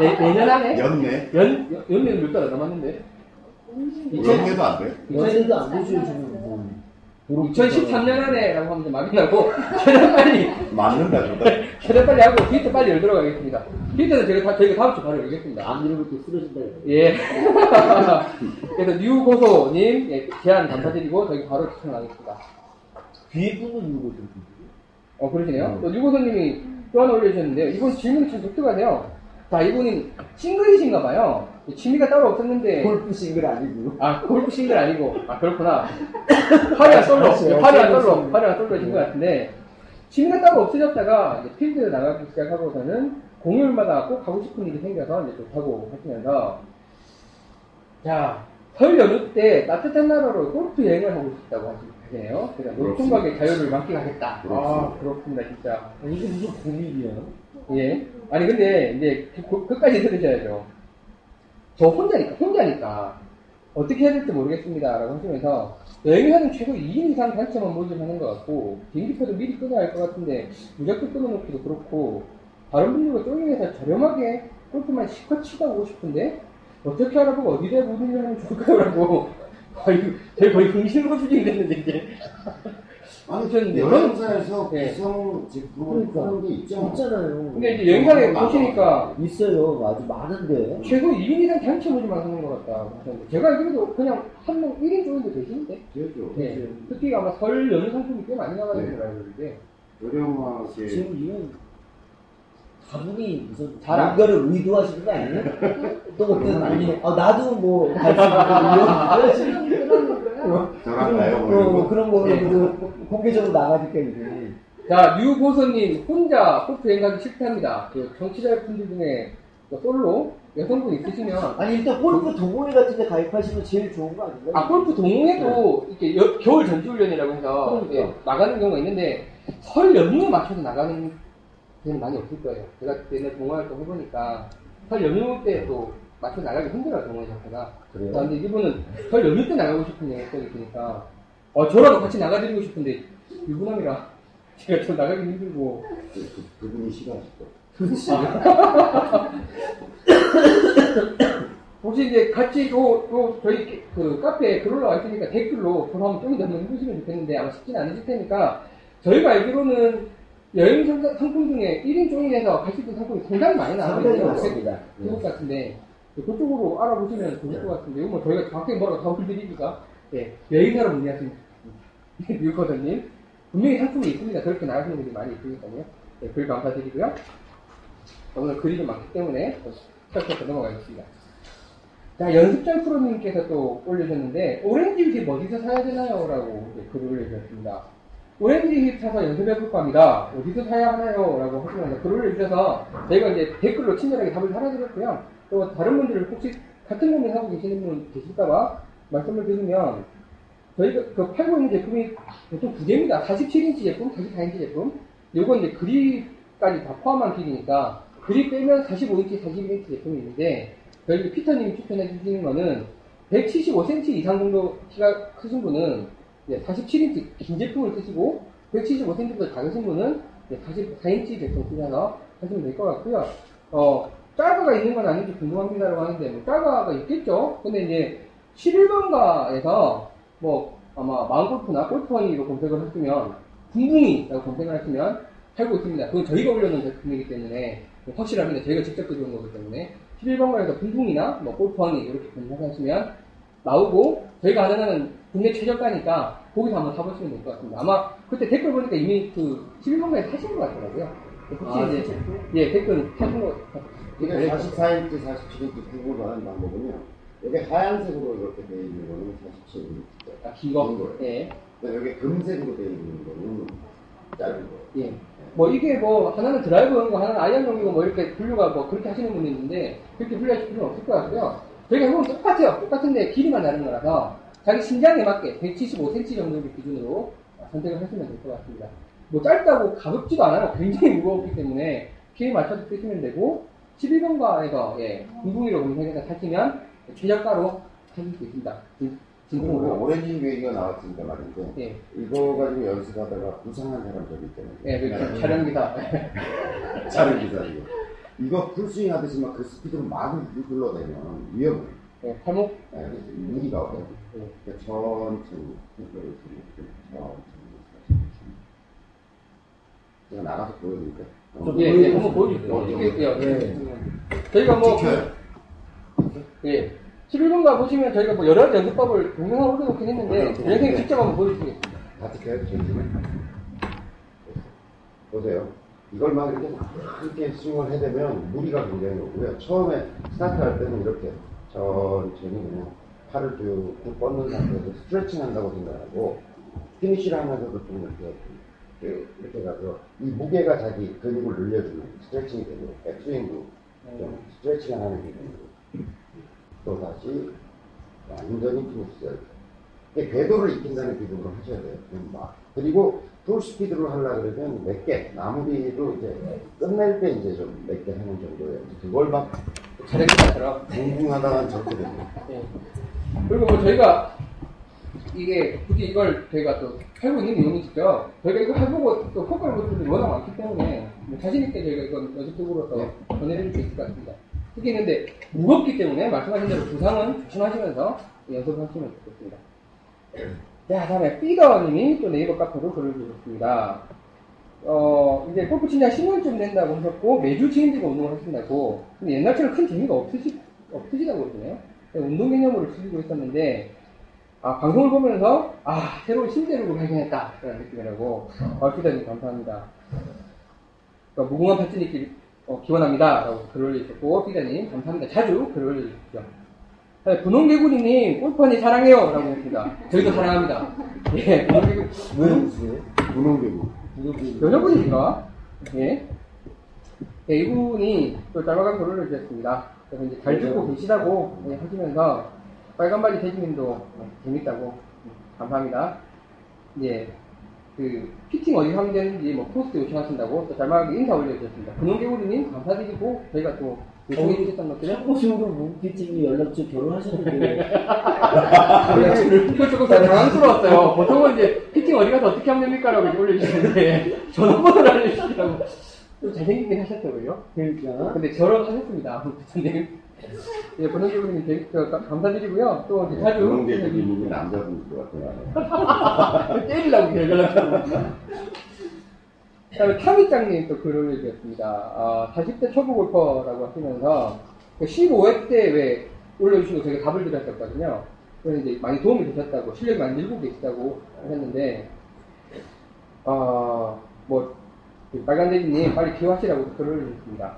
내, 내년 안에
연매.
연, 연, 연면 몇달안 남았는데
연계도 안 돼?
이차에도 안 되죠 지금. 뭐. 도로
2013년 안에라고 하면 좀 마음이 나고 최대한 빨리
맞는다, 저다.
최대한 빨리 하고 트위터 빨리 열도록 하겠습니다. 트위터는 저희가, 다, 저희가 다음 주 바로 열겠습니다.
안 이러면 또 쓰러진다.
예. [LAUGHS] 그래서 뉴고소님 예, 제안 감사드리고 저희 바로 추천하겠습니다.
뒤에 분은 좀.
어 그러시네요.
음.
또 뉴고소님이 또 하나 올려주셨는데요. 이분 질문이 참 독특하네요. 자 이분은 싱글이신가 봐요. 취미가 따로 없었는데
골프 싱글 아니고.
아 골프 싱글 아니고 아 그렇구나. 화려한 솔로. 화려한
솔로.
화려한 솔로신 것 같은데 취미가 따로 없어졌다가 이제 필드 나가기 시작하고서는 공휴일마다 꼭 가고 싶은 일이 생겨서 이제 좋다고 하시면서 자, 설 연휴 때 따뜻한 나라로 골프 여행을 하고 싶다고 하시네요. 그래서 노총각의 자유를 만끽하겠다. 아,
그렇습니다.
그렇습니다, 진짜.
아, 이게 무슨 고민이야?
예. 아니, 근데 이제 그, 그- 끝까지 들으셔야죠. 저 혼자니까, 혼자니까. 어떻게 해야 될지 모르겠습니다. 라고 하시면서, 여행하는 최소 2인 이상 단체만 모집하는 것 같고, 비행기표도 미리 끊어야 할 것 같은데, 무작정 끊어놓기도 그렇고, 다른 분들과 조용해서 저렴하게 골프만 실컷 치다 오고 싶은데, 어떻게 알아보고 어디다 일 하면 좋을까요? 라고, 거의, 제가 거의 흥신로 수준이 됐는데, 이제.
아니,
그런데
여행사에서
네.
구성 제품을
그러니까.
하는 게 있죠.
있잖아요.
근데 이제 여행사에 보시니까,
있어요. 아주 많은데.
최소 2인 이상 단체 모집만 하는 것 같다. 제가 알기로도 그냥 한 명 1인 정도 되시는데?
되죠.
네. 특히 아마 설 연휴 상품이 꽤 많이 나가는
네.
걸로 알고 있는데.
저렴하게.
지금 이건 다분히 무슨
잘 안-
뭔가를 의도하시는 거 아니에요? [LAUGHS] 또 어떤 아니, 아 나도 뭐 갈수 있는 [LAUGHS]
그러는 거요?
저랑 가요.
그런 거는
네.
그 공개적으로 나가니까 이게.
자, 유보선님 혼자 골프 여행 가기 싫답니다. 그 정치자 분들 중에 그 솔로 여성분 있으시면
아니 일단 골프 동호회 같은 데 가입하시면 제일 좋은 거 아닌가요?
아, 골프 동호회도 이렇게 여- 겨울 전지훈련이라고 해서
그러니까.
예, 나가는 경우가 있는데 설 연휴에 맞춰서 나가는 데는 많이 없을 거예요. 제가 그때 동호회 활동 해보니까 설 연휴 때 또 맞춰 나가기 힘들어요, 동호회 자체가.
그래요?
근데 이분은 설 연휴 때 나가고 싶은 얘기가 있으니까 어, 저라도 같이 나가드리고 싶은데 유부남이라 제가 좀 나가기 힘들고
그, 그, 그분이 싫어하실 거. [LAUGHS]
혹시 이제 같이 또, 또 저희 그 카페에 글 올라와 있으니까 댓글로 그럼 한번 좀더 해주시면 좋겠는데 아마 쉽진 않으실 테니까 저희가 알기로는 여행 상품 중에 1인 종인에서 갈 수 있는 상품이 상당히 많이
상당히
나와요.
많습니다.
그것 같은데 그쪽으로 알아보시면 좋을 것 같은데 이거 뭐 저희가 정확하게 뭐라고 [LAUGHS] 답을 드리기가 예, 여행사로 문의하신 유커더님 [LAUGHS] 분명히 상품이 있습니다. 그렇게 나가시는 분들이 많이 있으니까요. 예, 글 감사드리고요. 오늘 글이 좀 많기 때문에 시작해서 넘어가겠습니다. 자, 연습장 프로님께서 또 올려주셨는데, 오렌지 립 어디서 사야 되나요? 라고 글을 올려주셨습니다. Orange Whip 사서 연습해볼까 합니다. 어디서 사야 하나요? 라고 하시면서 글을 올려주셔서, 저희가 이제 댓글로 친절하게 답을 달아드렸고요. 또 다른 분들 혹시 같은 고민 하고 계시는 분 계실까봐 말씀을 드리면, 저희가 그 팔고 있는 제품이 보통 두 개입니다. 47인치 제품, 44인치 제품. 요건 이제 그립까지 다 포함한 길이니까, 그립 빼면 45인치, 41인치 제품이 있는데, 저희 피터님이 추천해 주시는 거는 175cm 이상 정도 키가 크신 분은 47인치 긴 제품을 쓰시고 175cm보다 작으신 분은 44인치 제품 쓰셔서 하시면 될 것 같고요. 어, 짧아가 있는 건 아닌지 궁금합니다라고 하는데 뭐 짧아가 있겠죠. 근데 이제 11번가에서 뭐 아마 마음골프나 골프원이로 검색을 하시면 붕붕이라고 검색을 하시면 팔고 있습니다. 그건 저희가 올려놓은 제품이기 때문에 확실합니다. 저희가 직접 들여온 거기 때문에 11번가에서 붕붕이나 뭐 골프원이 이렇게 검색하시면 나오고 저희가 가능한 국내 최저가니까 거기서 한번 사보시면 될 것 같습니다. 아마 그때 댓글 보니까 이미 그 11번가에 사신 것 같더라고요. 혹시
아,
이제
진짜?
예 댓글 사신 것
이게
같아요.
44인치, 47인치 구분을 하는 방법은요. 여기 하얀색으로 이렇게 되어 있는 거는 47인치.
아, 긴 거.
긴 거예요.
예.
여기 금색으로 되어 있는 거는 짧은 거예요.
예. 뭐 이게 뭐 하나는 드라이버용이고 하나는 아이언용이고 뭐 이렇게 분류가 뭐 그렇게 하시는 분이 있는데 그렇게 분류하실 필요는 없을 것 같고요. 저희가 해보면 똑같아요. 똑같은데 길이만 다른 거라서 자기 신장에 맞게 175cm 정도를 기준으로 선택을 하시면 될 것 같습니다. 뭐 짧다고 가볍지도 않아요. 굉장히 무겁기 때문에 키에 맞춰서 쓰시면 되고 11번가에서 예, 궁둥이로 검색해서 사시면 최저가로 사실 수 있습니다. 진-
그리고
진품으로.
오렌지 얘기가 나왔으니까 말인데
예,
이거 가지고 연습하다가 부상한 사람들이 있잖아요.
예, 그 촬영기사. [LAUGHS]
촬영 기사이고 이거 풀스윙 하듯이 막 그 스피드로 막 흘러내면 위험해.
예, 팔목
네, 무리가 와요.
네.
그러니까 천천히 이거를 이렇게 천천히 제가 나가서 보여드릴까요?
좀
예, 예,
보여주세요.
한번 보여주세요.
어디,
이게,
어디?
예,
예.
저희가 뭐,
찍혀요.
예. 11번 가 보시면 저희가 뭐 여러 가지 연습법을 동영상으로 올려놓긴 했는데,
네,
선생님
네.
직접 한번 보여주시겠습니다.
다 찍혀요, 전체는? 보세요. 이걸 막 이렇게 이렇게 스윙을 해대면 무리가 굉장히 오고요. 처음에 스타트할 때는 이렇게 천천히 그냥 팔을 쭉 뻗는 상태에서 스트레칭 한다고 생각하고 피니쉬를 하면서도 좀 이렇게 이렇게, 가서 이 무게가 자기 근육을 늘려주는 스트레칭이 되도록 백스윙도 좀 스트레칭 하는 기분으로 또 다시 완전히 이게 궤도를 익힌다는 기분으로 하셔야 돼요. 좀 막. 그리고 풀 스피드로 하려고 그러면 몇 개, 마무리도 이제 끝낼 때 이제 좀 몇 개 하는 정도예요. 그걸 막
자력기사처럼.
붕붕하다가 저렇게 됩니다.
예. 그리고 뭐 저희가 이게 굳이 이걸 저희가 또 하고 있는 이유는직죠 저희가 이거 해보고 또 효과를 본 분들이 워낙 많기 때문에 뭐 자신있게 저희가 이건 연습적으로
네.
더 전해드릴 수 있을 것 같습니다. 특히 있는데 무겁기 때문에 말씀하신 대로 부상은 조심하시면서 연습하시면 좋겠습니다. 자, 다음에 삐더님이 또 네이버 카페로 글을 주셨습니다. 어, 이제 골프 친지 한 10년쯤 된다고 하셨고, 매주 지인들과 운동을 하신다고. 근데 옛날처럼 큰 재미가 없으시, 없으시다고 그러시네요. 운동 개념으로 즐기고 있었는데, 아, 방송을 보면서, 아, 새로운 신대륙을 발견했다. 그런 느낌이라고. 아, 피더님 감사합니다. 그러니까 무궁한 발전이 있길 어, 기원합니다. 라고 글을 올리셨고, 피더님 감사합니다. 자주 글을 올려주십시오. 네, 분홍개구리님, 골프하니 사랑해요. 라고 했습니다. 저희도 사랑합니다. 예, 분홍개구리.
왜 웃으세요?
분홍개구.
누구
여자분이신가? 예. 네, 이분이 또 짤막한 글을 올려주셨습니다. 그래서 이제 잘 듣고 계시다고 예, 하시면서 빨간바지 대지님도 어, 재밌다고 음, 감사합니다. 이제 그 피팅 어디 하면 되는지 뭐 포스트 요청하신다고 또 짤막하게 인사 올려주셨습니다. 분홍개구리님 감사드리고 저희가 또 요청해 주셨던 것들은
참고적으로 문피팅이 연락처 결혼하셨는데 [LAUGHS]
이거 조금 더 당황스러웠어요. 보통은 이제 피팅 어디 가서 어떻게 하면 됩니까? 라고 이렇게 올려주시는데 전화번호를 알려주시라고 좀 잘생기긴 하셨더라고요.
그러니까
근데 결혼하셨습니다. 부처님. 예, 번호주부님 되게 그, 가- 감사드리고요. 또 이제 자주
분홍개구님이 남자분일 것 같아요. [LAUGHS]
때리려고 그 다음에 타미짱님 또 글을 올려주셨습니다. 아, 40대 초보 골퍼라고 하시면서 15회 때 왜 올려주시고 제가 답을 드렸었거든요. 그래서 이제 많이 도움이 되셨다고, 실력이 많이 늘고 계시다고 하셨는데, 아, 뭐, 그 빨간대기님 빨리 기호하시라고 글을 올려주셨습니다.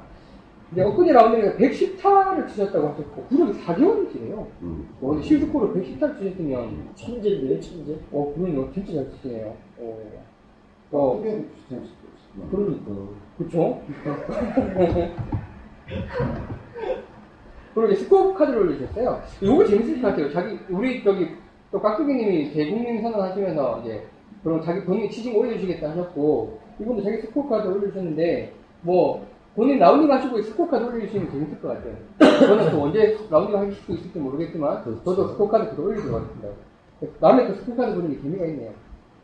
이제 엊그제 라운드에서 110타를 치셨다고 하셨고, 구력이 4개월이시래요.
음.
뭐, 근데 실수코를 110타를 치셨으면,
천재인데요 천재
어, 그러네요. 진짜 잘 치시네요. 어, 어,
있어.
그러니까
그쵸? [LAUGHS] 그리고 이제 스코어 카드를 올리셨어요. 이거 재밌을 것 같아요. 자기, 우리 저기, 또 깍두기님이 대국민 선언하시면서 이제, 그럼 자기 본인이 치징 올려주시겠다 하셨고, 이분도 자기 스코어 카드 올려주셨는데, 뭐, 본인 라운딩 하시고 스코어 카드 올려주시면 재밌을 것 같아요. 저는 또 언제 라운딩 하실 수 있을지 모르겠지만, 저도 스코어 카드 그거 올리도록 하겠습니다. 남의 그 스코어 카드 보는 게 재미가 있네요.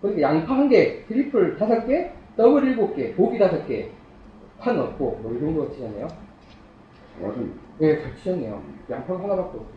그러니까 양파 한 개, 트리플 다섯 개, 더블 일곱 개, 보기 다섯 개, 판 넣고, 뭐, 이 정도 치셨네요.
완전
네, 잘 치셨네요. 양파가 하나밖에 없고.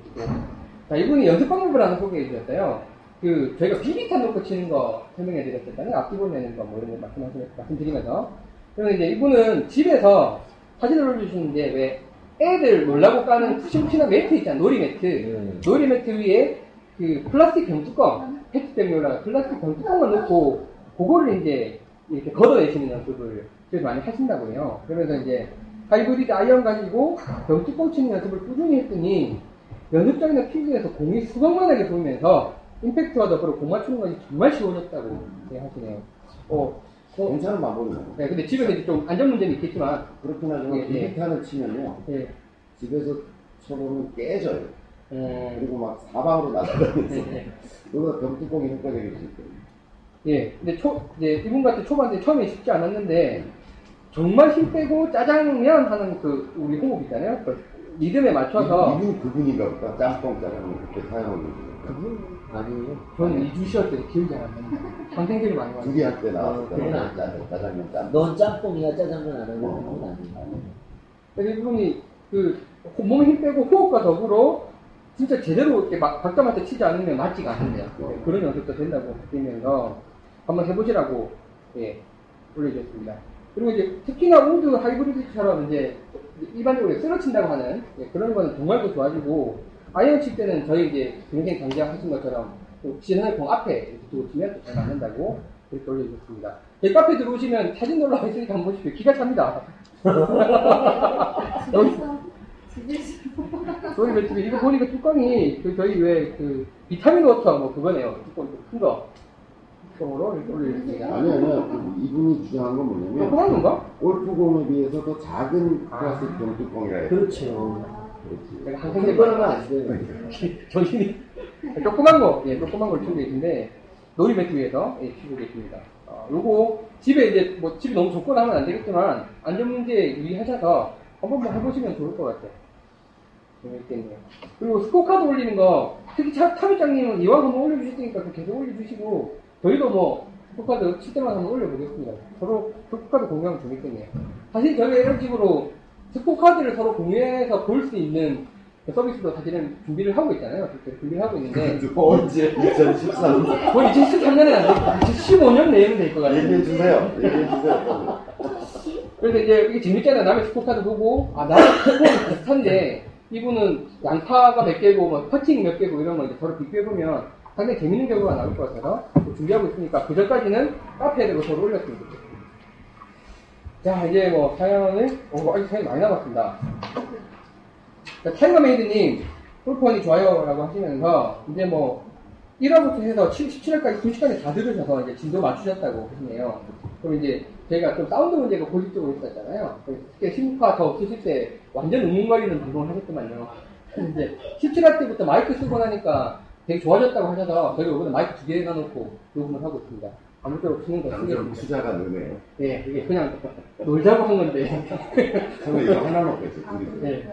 자, 이분이 연습 방법을 하나 소개해 주셨어요. 그, 저희가 비비탄 놓고 치는 거 설명해 드렸었잖아요. 앞뒤로 내는 거, 뭐 이런 거 말씀하시, 말씀드리면서. 그러면 이제 이분은 집에서 사진을 올려주시는데, 왜, 애들 놀라고 까는 푹신푹신한 매트 있잖아요. 놀이 매트.
네.
놀이 매트 위에 그 플라스틱 병뚜껑, 페트 때문에 올라간 플라스틱 병뚜껑을 넣고, 그거를 이제 이렇게 걷어내시는 연습을 그래서 많이 하신다고 해요. 그러면서 이제 하이브리드 아이언 가지고 병뚜껑 치는 연습을 꾸준히 했더니 연습장이나 필드에서 공이 수박만하게 보이면서 임팩트와 더불어 공 맞추는 것이 정말 쉬워졌다고 하시네요. 어, 어,
괜찮은 방법이네요.
네, 근데 집에서 이제 좀 안전 문제는 있겠지만,
그렇긴 하지만
예, 예.
비비탄을 치면요.
예,
집에서 쳐보면 깨져요.
음,
그리고 막 사방으로 날아다니면서
네, 네.
그거 병뚜껑이 효과적일 수 있거든요.
예, 근데 초, 이제 이분 같은 초반 때 처음에 쉽지 않았는데, 정말 힘 빼고 짜장면 하는 그, 우리 호흡 있잖아요? 그 리듬에 맞춰서,
이분 그분인가 보다. 짬뽕 짜장면 그렇게 사용하는 거.
그분 아니에요
저는 이주 시절 때 기억이 안 나요. 선생들이 많이 와요.
두개 할 때 나왔을 때
그건.
짜장- 짜장면 짬뽕.
넌 짬뽕이야 짜장면 안 하고 그건 아니야
그래서 이분이 그, 몸에 힘 빼고 호흡과 더불어 진짜 제대로 이렇게 막 박자맞게 치지 않으면 맞지가 않는데요. 네, 그런 연습도 된다고 느끼면서 한번 해보시라고 예, 올려주셨습니다. 그리고 이제 특히나 우드 하이브리드처럼 이제 일반적으로 쓰러친다고 하는 예, 그런 거는 정말 더 좋아지고 아이언 칠 때는 저희 이제 동생 강좌하신 것처럼 또 지난해 공 앞에 이렇게 두고 치면 또잘 맞는다고 그렇게 올려주셨습니다. 제 카페 들어오시면 사진 놀러 있으니까 한번 보십시오. 기가 찹니다. [LAUGHS] 소리 맷집이 이거 보니까 뚜껑이 그 저희 왜 그 비타민 워터 뭐 그거네요. 뚜껑 큰 거. 뚜껑으로 이렇게 올려주셨습니다.
아니 아니야 그 이분이 주장한 건 뭐냐면
조그만 건가?
골프공에 비해서 더 작은 플라스틱 병뚜껑이라 해요.
그렇죠.
그렇지.
그거는
생각
안 돼.
정신이 조그만 거, 예, 조그만 걸 치고 계신데 놀이 매트 위에서 예, 치고 계십니다. 어, 요거 집에 이제 뭐 집이 너무 좁거나 하면 안 되겠지만 안전 문제 유의하셔서 한번 뭐 해보시면 좋을 것 같아요. 재밌겠네요. 그리고 스코카드 올리는 거 특히 차, 차비장님은 이왕 한번 올려주셨으니까 그 계속 올려주시고 저희도 뭐 스코카드 칠 때마다 한번 올려보겠습니다. 서로 스코카드 공유하면 재밌겠네요. 사실 저희가 이런 식으로 스코카드를 서로 공유해서 볼 수 있는 그 서비스도 사실은 준비를 하고 있잖아요. 그렇게 준비를 하고 있는데 [LAUGHS]
언제 2013년
거의 2013년에 안 되고 2015년 내면 될 것 같아요.
얘기해 주세요. 얘기해 주세요.
그래서 이제 이게 재밌잖아요. 남의 스코카드 보고, 아, 나랑 스코어는 비슷한데, 이분은 양파가 몇 개고, 뭐, 퍼팅 몇 개고, 이런 거 이제 서로 비교해보면 상당히 재밌는 결과가 나올 것 같아서 준비하고 있으니까, 그 전까지는 카페에 서로 올렸으면 좋겠습니다. 자, 이제 뭐, 사연을, 오, 아직 사연이 많이 남았습니다. 자, 타이거메이드님, 골프허니 좋아요라고 하시면서, 이제 뭐, 1화부터 해서 17화까지 2시간에 다 들으셔서 이제 진도 맞추셨다고 하시네요. 그럼 이제 저희가 좀 사운드 문제가 고질적으로 있었잖아요. 특히 10화 더 없으실 때 완전 웅웅거리는 방송을 하셨더만요. 이제 17화 때부터 마이크 쓰고 나니까 되게 좋아졌다고 하셔서 저희가 이번에 마이크 두개 해놔놓고 녹음을 하고 있습니다. 아무쪼록 쓰는 거
점점
쓰겠습니다.
투자가 느네요.
네, 이게 그냥 놀자고 한 건데. [LAUGHS]
저는 이거 하나 놓고 있어요. 둘이.
네.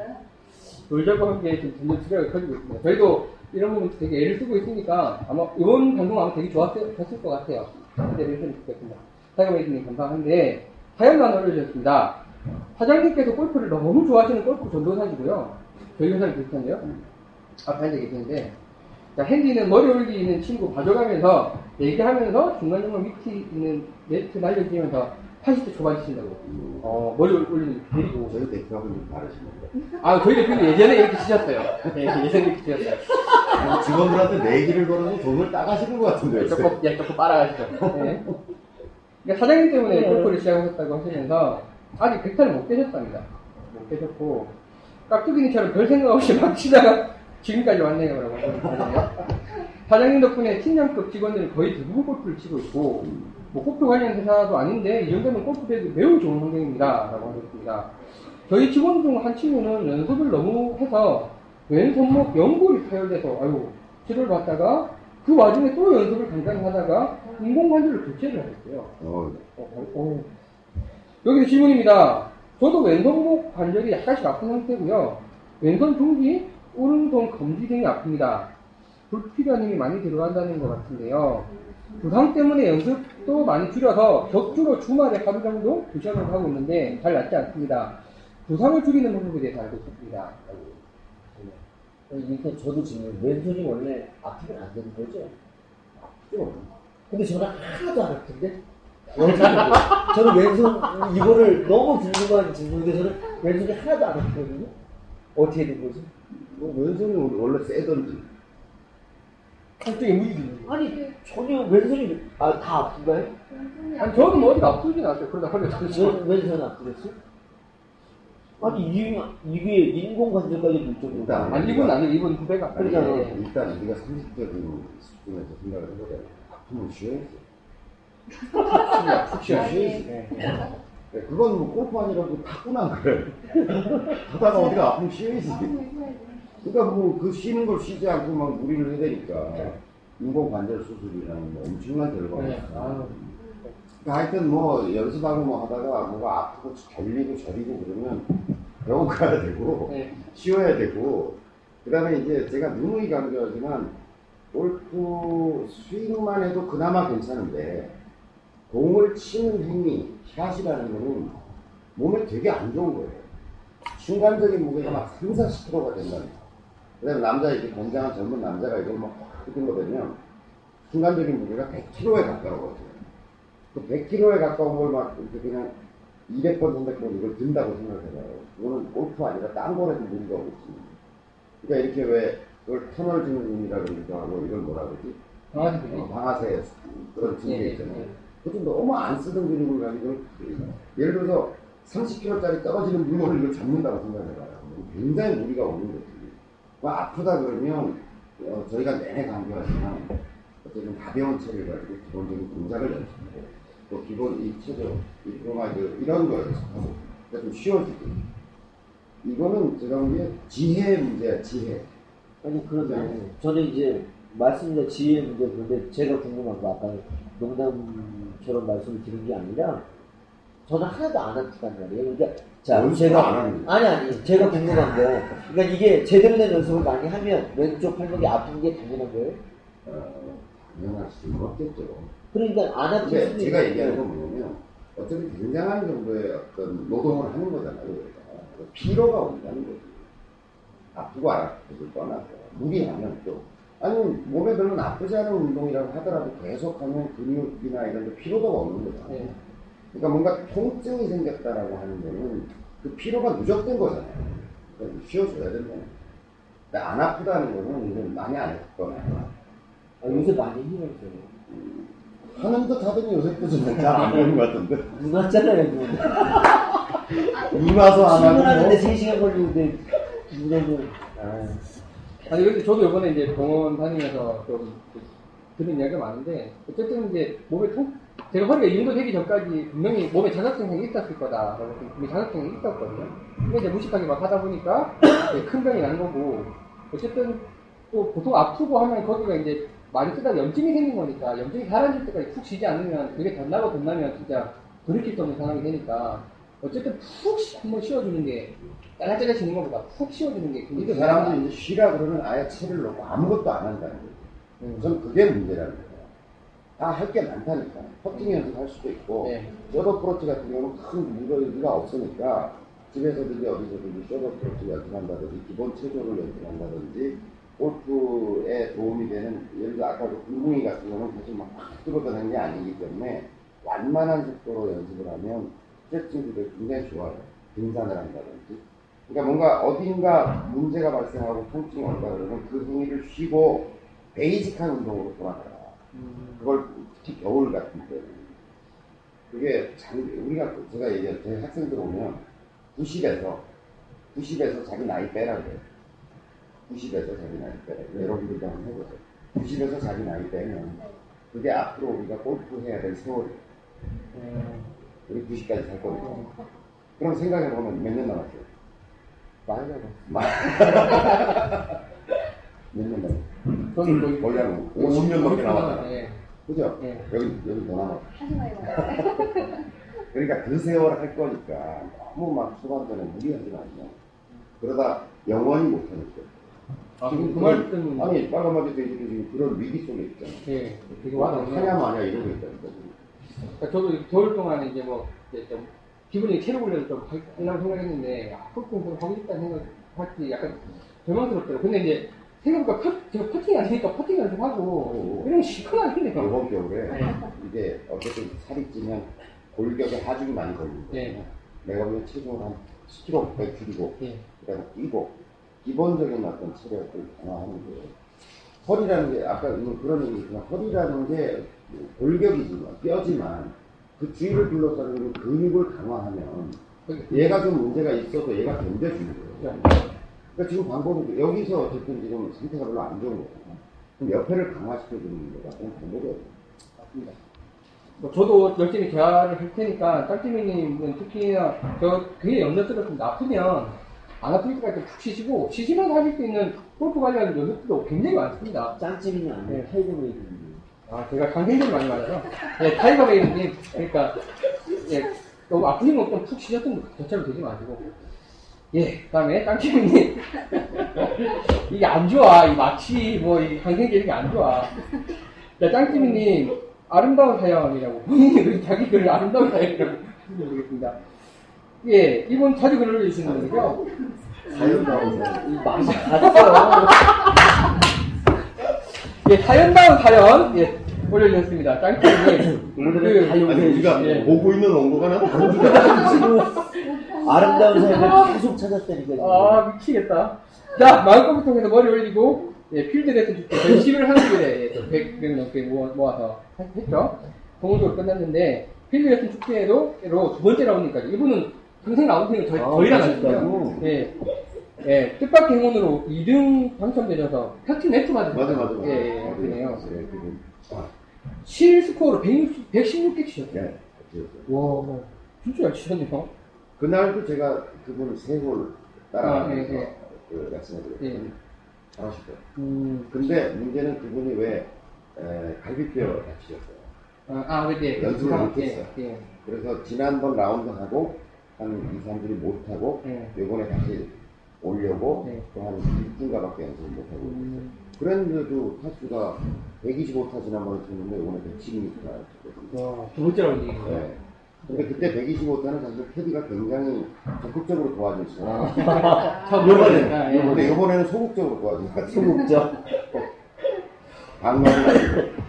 놀자고 한 게 지금 점점 투자가 커지고 있습니다. 저희도 이런 부분 되게 애를 쓰고 있으니까 아마 이번 방송 아마 되게 좋았을 것 같아요. 기대를 해주면 좋겠습니다. 타이거메이드님 감사한데 사연만 올려주셨습니다. 사장님께서 골프를 너무 좋아하시는 골프 전도사시고요. 저희 회사랑 비슷한데요. 앞에 앉아 계시는데 자, 핸디는 머리 올리는 친구 봐줘가면서 얘기하면서 중간중간 위치 있는 네트 날려주면서 80대 초반 치신다고. 어, 머리 올리는 데리고.
저희 대표하고 좀 다르시는데.
아, 저희 대표는 예전에 이렇게 치셨어요. 네, 예전에 이렇게 치셨어요.
뭐 직원들한테 내기를 걸어서 돈을 따가시는 것 같은데요.
조금, 예, 조금 빨아가시죠. 네. 그러니까 사장님 때문에 골프를 시작하셨다고 하시면서 아직 100타를 못 깨셨답니다. 못 깨셨고, 깍두기니처럼 별 생각 없이 막 치다가 지금까지 왔네요. 라고. 사장님 덕분에 팀장급 직원들은 거의 대부분 골프를 치고 있고, 뭐 골프 관련 회사도 아닌데, 이 정도면 골프 대도 매우 좋은 환경입니다. 라고 하셨습니다. 저희 직원 중 한 친구는 연습을 너무 해서 왼손목 연골이 파열돼서 아유 치료를 받다가 그 와중에 또 연습을 간간히 하다가 인공관절을 교체를 하셨어요.
어,
어, 어. 여기서 질문입니다. 저도 왼손목 관절이 약간씩 아픈 상태고요. 왼손 중기, 오른손 검지 등이 아픕니다. 불필요한 힘이 많이 들어간다는 것 같은데요. 부상 때문에 연습도 많이 줄여서 격주로 주말에 하루 정도 부션을 하고 있는데 잘 낫지 않습니다. 부상을 줄이는 방법에 대해서 알고 싶습니다.
일단 저도 지금 왼손이 원래 아프면 안 되는 거죠? 아프죠. 근데 저는 하나도 안 아픈데? 저는 왼손, 이거를 너무 궁금한 질문인데 저는 왼손이 하나도 안 아프거든요? 어떻게 된 거지?
뭐 왼손이 원래 세던지.
한쪽에 무리기.
아니, 전혀 왼손이, 아, 다 아픈가요?
아니, 저는 뭐 어디가 아프진 않았어요. 그러다 허리가 터졌어.
왼, 왼손 아프겠어? 아니, 이, 이게 인공관절까지 물 정도
일단
아니, 이분 아니고 이분 후배가.
그러니까요.
예.
일단 우리가 상식적인 수준에서 생각을 해보자. 아프면 쉬어야지.
푹 쉬어요.
쉬어야지.
네.
네, 그건 뭐 골프 아니라고 타고난 거예요. [LAUGHS] 하다가 어디가 아프면 쉬어야지. 그러니까 뭐 그 쉬는 걸 쉬지 않고 막 무리를 해야 되니까 인공 관절 수술이라는 뭐 엄청난 결과가
네.
있어요.
아유.
그러니까 하여튼 뭐 연습하고 뭐 하다가 뭐가 아프고 결리고 저리고 그러면 병원 가야 되고
네.
쉬어야 되고 그 다음에 이제 제가 누누이 강조하지만 골프 스윙만 해도 그나마 괜찮은데 공을 치는 행위, 샷이라는 거는 몸에 되게 안 좋은 거예요. 순간적인 무게가 막 3, 40kg가 된다는 거예요. 그다음에 남자 이렇게 건장한 젊은 남자가 이걸 막 뜯은 거 되면 순간적인 무게가 100kg에 가까워져요. 그 100kg에 가까운 걸 막 이렇게 그냥 200번, 300번 이걸 든다고 생각해봐요. 그거는 골프 아니라 딴 거라도 무리가 오겠지. 그러니까 이렇게 왜 그걸 터널 지는 운이라 그러기도 하고 이걸 뭐라 그러지?
그지?
어, 방아쇠 그런
예,
징계
예,
있잖아요.
예.
그것도 너무 안 쓰던 근육을 가지고 예를 들어서 30kg짜리 떨어지는 물건을 이걸 잡는다고 생각해봐요. 굉장히 무리가 오는 거지. 뭐 아프다 그러면 어, 저희가 내내 강조하지만 어쨌든 가벼운 체를 가지고 기본적인 동작을 연습하고 또 기본 이 체조, 이 프로마이드 이런 거 연습하고 그러니까 좀 쉬워지고 이거는 제가 보기에 지혜 문제야 지혜.
아니 그런데 저는 이제 말씀드린 지혜 문제 그런데 제가 궁금한 거 아까 농담처럼 말씀을 드린 게 아니라 저는 하나도 안 아프단 말이에요. 그러니까 자 제가
안 하는.
아니 아니 제가 궁금한 거 그러니까 이게 제대로 된 연습을 많이 하면 왼쪽 팔목이 아픈 게 당연한 거예요.
어, 당연할 수는 없겠죠.
그러니까 안
근데
수도
제가 얘기하는 건 뭐냐면 어차피 굉장한 정도의 어떤 노동을 하는 거잖아요. 우리가. 피로가 온다는 거지. 아프고 안 아프고를 떠나서 무리하면 또 아니면 몸에 별로 나쁘지 않은 운동이라고 하더라도 계속하면 근육이나 이런 데 피로가 오는 거잖아요.
예.
그러니까 뭔가 통증이 생겼다라고 하는 거는 그 피로가 누적된 거잖아요. 그러니까 쉬어줘야 된다는. 그러니까 안 아프다는 거는 이건 많이 안 했거나
아, 요새 많이 힘들어요.
하는 듯 하더니 요새 또잘안 되는 것 같은데.
눈 왔잖아요. 눈.
눈 와서 안 하고
출근하는데
뭐.
3시간 걸리는데 눈에는 아,
아니 근데 저도 이번에 이제 병원 다니면서 좀 들은 이야기가 많은데 어쨌든 이제 몸에 통 제가 허리가 이 정도 되기 전까지 분명히 몸에 자각증상이 있었을 거다라고 분명히 자각증이 있었거든요. 근데 이제 무식하게 막 하다 보니까 [COUGHS] 큰 병이 난 거고 어쨌든 또 보통 아프고 하면 거기가 이제 많이 쓰다가 염증이 생긴 거니까 염증이 가라앉을 때까지 푹 쉬지 않으면 그게 덧나고 덧나면 진짜 돌이킬 수 없는 상황이 되니까 어쨌든 푹 한번 쉬어주는 게 짜잘짜잘지는 것보다 푹 쉬어주는 게 굉장히
사람들이 이제 쉬라 그러면 아예 채를 놓고 아무것도 안 한다는 거예요.
음.
우선 그게 문제라는 거예요. 다 할 게 많다니까. 퍼팅 연습할 수도 있고,
네.
쇼트 어프로치 같은 경우는 큰 무리가 없으니까, 집에서든지 어디서든지 쇼트 어프로치 연습한다든지, 기본 체조를 연습한다든지, 골프에 도움이 되는, 예를 들어 아까 그 굴궁이 같은 경우는 계속 막 팍 뛰어다니는 게 아니기 때문에, 완만한 속도로 연습을 하면, 스트레칭도 굉장히 좋아요. 등산을 한다든지. 그러니까 뭔가 어딘가 문제가 발생하고 통증이 온다 그러면 그 행위를 쉬고 베이직한 운동으로 돌아가라. 그걸 특히 겨울 같은 때는 그게 장, 우리가 제가 얘기할 때 학생들 오면 90에서 90에서 자기 나이 빼라 그래요. 90에서 자기 나이 빼라. 여러분들도 한번 해보세요. 90에서 자기 나이 빼면 그게 앞으로 우리가 골프 해야 될 세월이에요. 우리 90까지 살 거니까. 그럼 생각해보면 몇 년 남았어요?
많이 나가. [LAUGHS]
몇년 남았어요?
저는 거의
거의 한 50년 넘게 남았잖아.
예.
그죠?
예.
여기, 여기 더 남았어.
하지 마요. [LAUGHS]
그러니까 그 세월 할 거니까 너무 막 초반전에 무리하지 말자. 그러다 영원히 못하니까.
아, 그, 그 말씀은
아니, 빨간 바지 돼지들이 지금 그런 위기 속에 있잖아.
예, 되게 와닿네요.
하냐 마냐 이러고 있다니까. 지금.
그러니까 저도 겨울 동안에 이제 뭐 이제 좀 기분이 체력 훈련을 좀 하려고 생각했는데 아, 퍼팅 좀 하고 싶다는 생각 할지 약간 절망스럽더라고요. 근데 이제 생각보다 퍼, 제가 퍼팅이 안 되니까 퍼팅 연습하고
오.
이런 거 시커멓게 힘들어요.
이번 겨울에 이게 어쨌든 살이 찌면 골격에 하중이 많이 거예요.
예.
내가 보기엔 체중을 한 10kg 줄이고
예.
그다음에 뛰고 기본적인 어떤 체력을 강화하는 거예요. 허리라는 게 아까 그런 얘기지만 허리라는 게 골격이지만 뼈지만 그 주위를 둘러싸는 그 근육을 강화하면 얘가 좀 문제가 있어도 얘가 견뎌주는 거예요. 그러니까 지금 방법은 여기서 어쨌든 지금 상태가 별로 안 좋은 거잖아. 그럼 옆에를 강화시켜주는 거가 그런 방법이에요.
맞습니다. 뭐 저도 열심히 대화를 할 테니까 짱찌미님은 특히나 저 그게 염려스럽습니다. 아프면 안 아플 때까지 푹 쉬시고 쉬시면서 하실 수 있는 골프 관련 연습도 굉장히 많습니다.
짱찜이 아니고
네.
타이거 메이드.
아, 제가 강생들이 많이 맞아서. 예, 타이거 베이님, 그러니까, 예, 너무 아프신 것좀 푹 쉬셨던 것처럼 되지 마시고. 예, 그 다음에 짱치님. 이게 안 좋아. 이 마취, 뭐, 이 강생들 이게 안 좋아. 자, 짱찌미님, 아름다운 사연이라고. 본인이 [LAUGHS] 왜 자기 글을 아름다운 사연이라고 모르겠습니다. 예, 이분 자주 글을 올리시는 분이죠.
사연다운 사연.
이 맛이 갔어. [LAUGHS]
예, 사연다운 사연, 예, 올려주셨습니다. 짱짱님.
오늘은 다
아니
용서해
우리가
주시네.
예.
보고 있는 원고가 나 다르다.
지금 아름다운 삶을 계속 찾았다니까.
아, 미치겠다. 자, 마음껏 통해서 머리 올리고, 예, 필드 레슨 축제, 저희 11월 30일에 예, 100명 넘게 모아, 모아서 했죠. 동호적으로 끝났는데, 필드 레슨 축제로 로두 번째 라운드까지. 이분은 평생 라운딩을 저희,
아,
저희랑? 하셨어요. 예. 예, 뜻밖의 행운으로 2등 당첨되셔서 팩트 네트 받으셨어요.
맞아 맞아 맞아.
예, 예, 그러네요.
예, 그분. 아,
실 스코어로 160, 116개 치셨어요.
예. 그랬어요.
와, 진짜 잘 치셨네요.
그날도 제가 그분 세 홀 따라가면서
아, 예, 예.
그 말씀해드렸더니
예.
잘하시더라고요.
음,
근데 문제는 그분이 왜 에, 갈비뼈 다치셨어요.
아, 아, 그때
연습을
예,
못했어요.
예,
그래서 지난번 라운드 하고 한 2, 3분이 못하고
예.
요번에 다시 오려고
네.
또한 1분가밖에 연습을 못하고
음,
그랬는데도 타수가 125타 지난번에 쳤는데 112m 쳤거든요.
와, 두 번째 라운드 이기고.
네. 근데 그때 125타는 사실 캐디가 굉장히 적극적으로 도와줬어요. [LAUGHS]
저
요번에,
아, 예.
근데 이번에는 소극적으로 도와준
소극적.
방망이 [LAUGHS]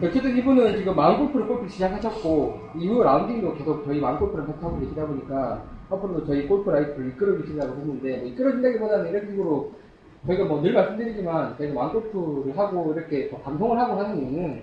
어쨌든 이분은 지금 마음골프로 골프 시작하셨고, 이후 라운딩도 계속 저희 마음골프랑 같이 하고 계시다 보니까, 앞으로도 저희 골프 life를 이끌어 주시려고 했는데, 뭐 이끌어준다기보다는 이런 식으로, 저희가 뭐 늘 말씀드리지만, 저희가 마음골프를 하고, 이렇게 또 방송을 하고 하는 이유는,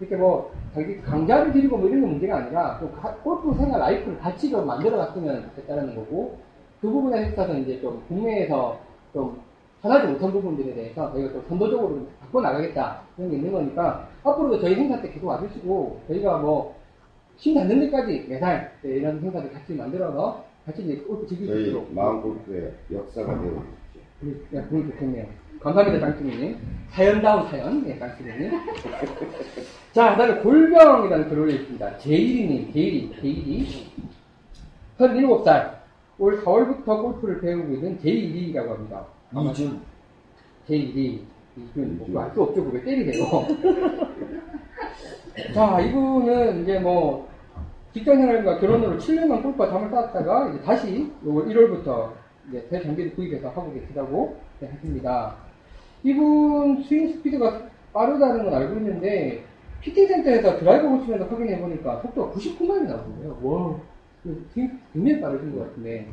이렇게 뭐, 자기 강좌를 드리고 뭐 이런 게 문제가 아니라, 또 가- 골프 생활 life를 같이 좀 만들어 갔으면 됐다는 거고, 그 부분에 있어서 이제 좀 국내에서 좀 하나지 못한 부분들에 대해서 저희가 또 선도적으로 좀 바꿔 나가겠다 이런 게 있는 거니까 앞으로도 저희 행사 때 계속 와주시고 저희가 뭐 힘 닿는 데까지 매달 네, 이런 행사들 같이 만들어서 같이 이제 골프 즐길 수 있도록
마음 골프의 역사가 주십시오.
네, 그건 좋겠네요. 감사합니다, 짱쭈님. 사연다운 사연, 네, 짱쭈님. [LAUGHS] 자, 그 다음에 골병이라는 글을 올렸습니다. 제이리님, 제이리, 제이리. 37살. 올 4월부터 골프를 배우고 있는 제이리라고 합니다.
이준.
제이리. 이준, 뭐, 알수 없죠, 그게 때리세요. [LAUGHS] 자, 이분은 이제 뭐, 직장 생활과 결혼으로 7년간 골프와 담을 쌓았다가 이제 다시 1월부터 이제 새 장비를 구입해서 하고 계시다고 네, 했습니다. 이분 스윙 스피드가 빠르다는 건 알고 있는데 피팅 센터에서 드라이버 고치면서 확인해 보니까 속도가 99마일이 나오는데요. 와, 그 스윙 굉장히 빠르신 것 같은데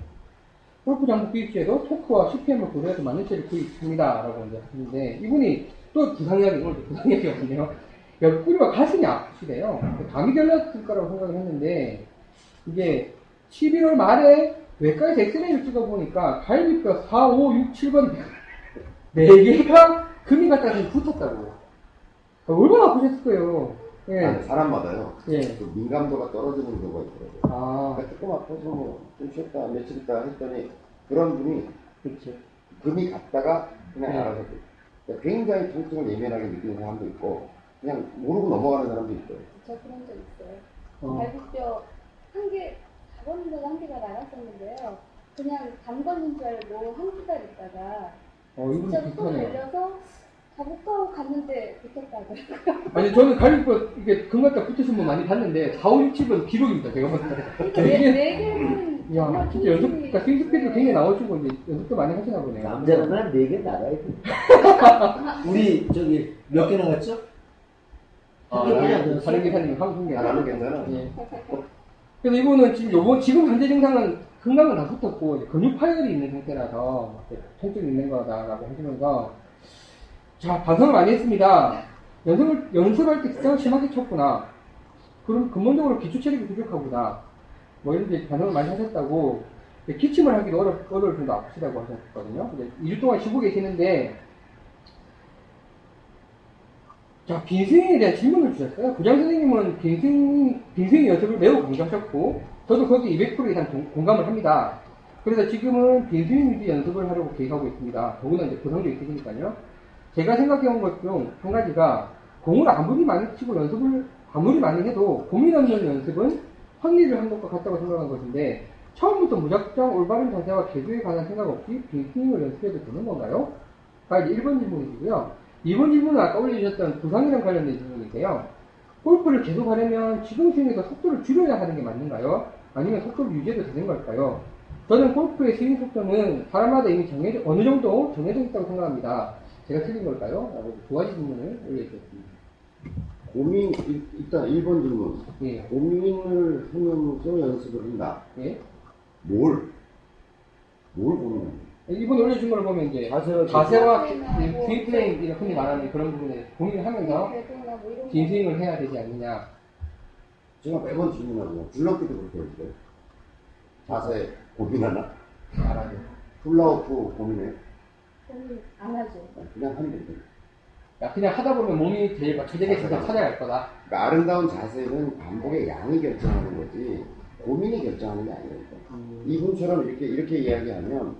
골프 장비 구입 시에도 토크와 CPM을 고려해서 맞는 채를 구입합니다라고 이제 하시는데 이분이 또 부상이야기 오늘 또 부상이야기가 있네요. 옆구리와 가슴이 아프시대요. 감이 걸렸을 거라고 생각을 했는데 이게 11월 말에 외과에서 엑스레이를 찍어보니까 갈비뼈 4, 5, 6, 7번 4개가 금이 갖다 좀 붙었다고. 얼마나 아프셨을 거예요. 예.
아니, 사람마다요.
예.
그 민감도가 떨어지는 경우가 있더라고요.
아,
그러니까 조금 아파서 뭐좀 쉬었다 며칠 있다 했더니 그런 분이
그렇죠.
금이 갔다가 그냥
네.
알아서 그- 그러니까 굉장히 통증을 예민하게 느끼는 사람도 있고 그냥 모르고 넘어가는 사람도 있어요.
저 그런 적 있어요.
어.
갈비뼈 한 개, 잡았는 데가 나갔었는데요. 그냥 담 걸린 줄 알고 한두달 있다가
어, 이분
진짜
비슷하네요.
걸려서 잡을까 하고 갔는데 붙었다고요. [LAUGHS]
아니, 저는 갈비뼈 이게 금 갖다 붙으신 분 많이 봤는데 4, 5, 6, 7은 기록입니다. 제가 봤을 때.
그러니까 네, 네 개는 [LAUGHS]
야,
정말
진짜 연습,
충분히-
그러니까 스윙 스피드 굉장히 나오시고, 이제 연습도 많이 하시나 보네요.
남자는 한 4개 나가야 돼. [LAUGHS] 우리, 저기, 몇 개 나갔죠?
아,
안 나갔어요?
다른 기사님 한국 게
아, 나는 괜찮아.
예. 그래서 이분은 지금 요번, 지금 현재 증상은 금강은 다 붙었고, 근육 파열이 있는 상태라서, 통증이 있는 거다라고 하시면서, 자, 반성을 많이 했습니다. 연습을, 연습할 때 긴장을 심하게 쳤구나. 그럼 근본적으로 기초 체력이 부족하구나. 뭐 이렇게 반성을 많이 하셨다고, 기침을 하기도 어려, 어려울 정도 아프시다고 하셨거든요. 근데 2주 동안 쉬고 계시는데, 자, 빈스윙에 대한 질문을 주셨어요. 부장 선생님은 빈스윙, 빈스윙 연습을 매우 강조하셨고, 저도 거기 200% 이상 동- 공감을 합니다. 그래서 지금은 빈스윙 위주 연습을 하려고 계획하고 있습니다. 더구나 이제 부상도 있으시니까요. 제가 생각해온 것 중 한 가지가, 공을 아무리 많이 치고 연습을 아무리 많이 해도 고민 없는 연습은 확리를 한 것과 같다고 생각한 것인데, 처음부터 무작정 올바른 자세와 개조에 관한 생각 없이 빈스윙을 연습해도 되는 건가요? 가 이제 1번 질문이고요. 2번 질문은 아까 올려주셨던 부상이랑 관련된 질문인데요. 골프를 계속 하려면 지금 스윙에서 속도를 줄여야 하는 게 맞는가요? 아니면 속도를 유지해도 되는 걸까요? 저는 골프의 스윙 속도는 사람마다 이미 정해져, 어느 정도 정해져 있다고 생각합니다. 제가 틀린 걸까요? 라고 두 가지 질문을 올려주셨습니다.
고민, 일- 일단 1번 질문.
예,
고민을 하면서 연습을 한다.
예.
뭘? 뭘 고민하는
이번에 올려준 걸 보면 이제
자세가
자세와
뭐
스윙 플레이, 이렇게 흔히 말하는 그런 부분에 고민을 하면서
배도나 뭐 이런
긴
거.
스윙을 해야 되지 않느냐.
제가 매번 질문하고, 줄넘기도 그렇게 해주세요. 자세 고민하나?
알아요.
훌라후프 고민해?
고민 안 하죠.
그냥 하면 돼.
야, 그냥 하다 보면 몸이 제일 맞춰지게 해서 찾아갈 거다.
그러니까 아름다운 자세는 반복의 양이 결정하는 거지, 고민이 결정하는 게 아니라니까. 이분처럼 이렇게, 이렇게 이야기하면,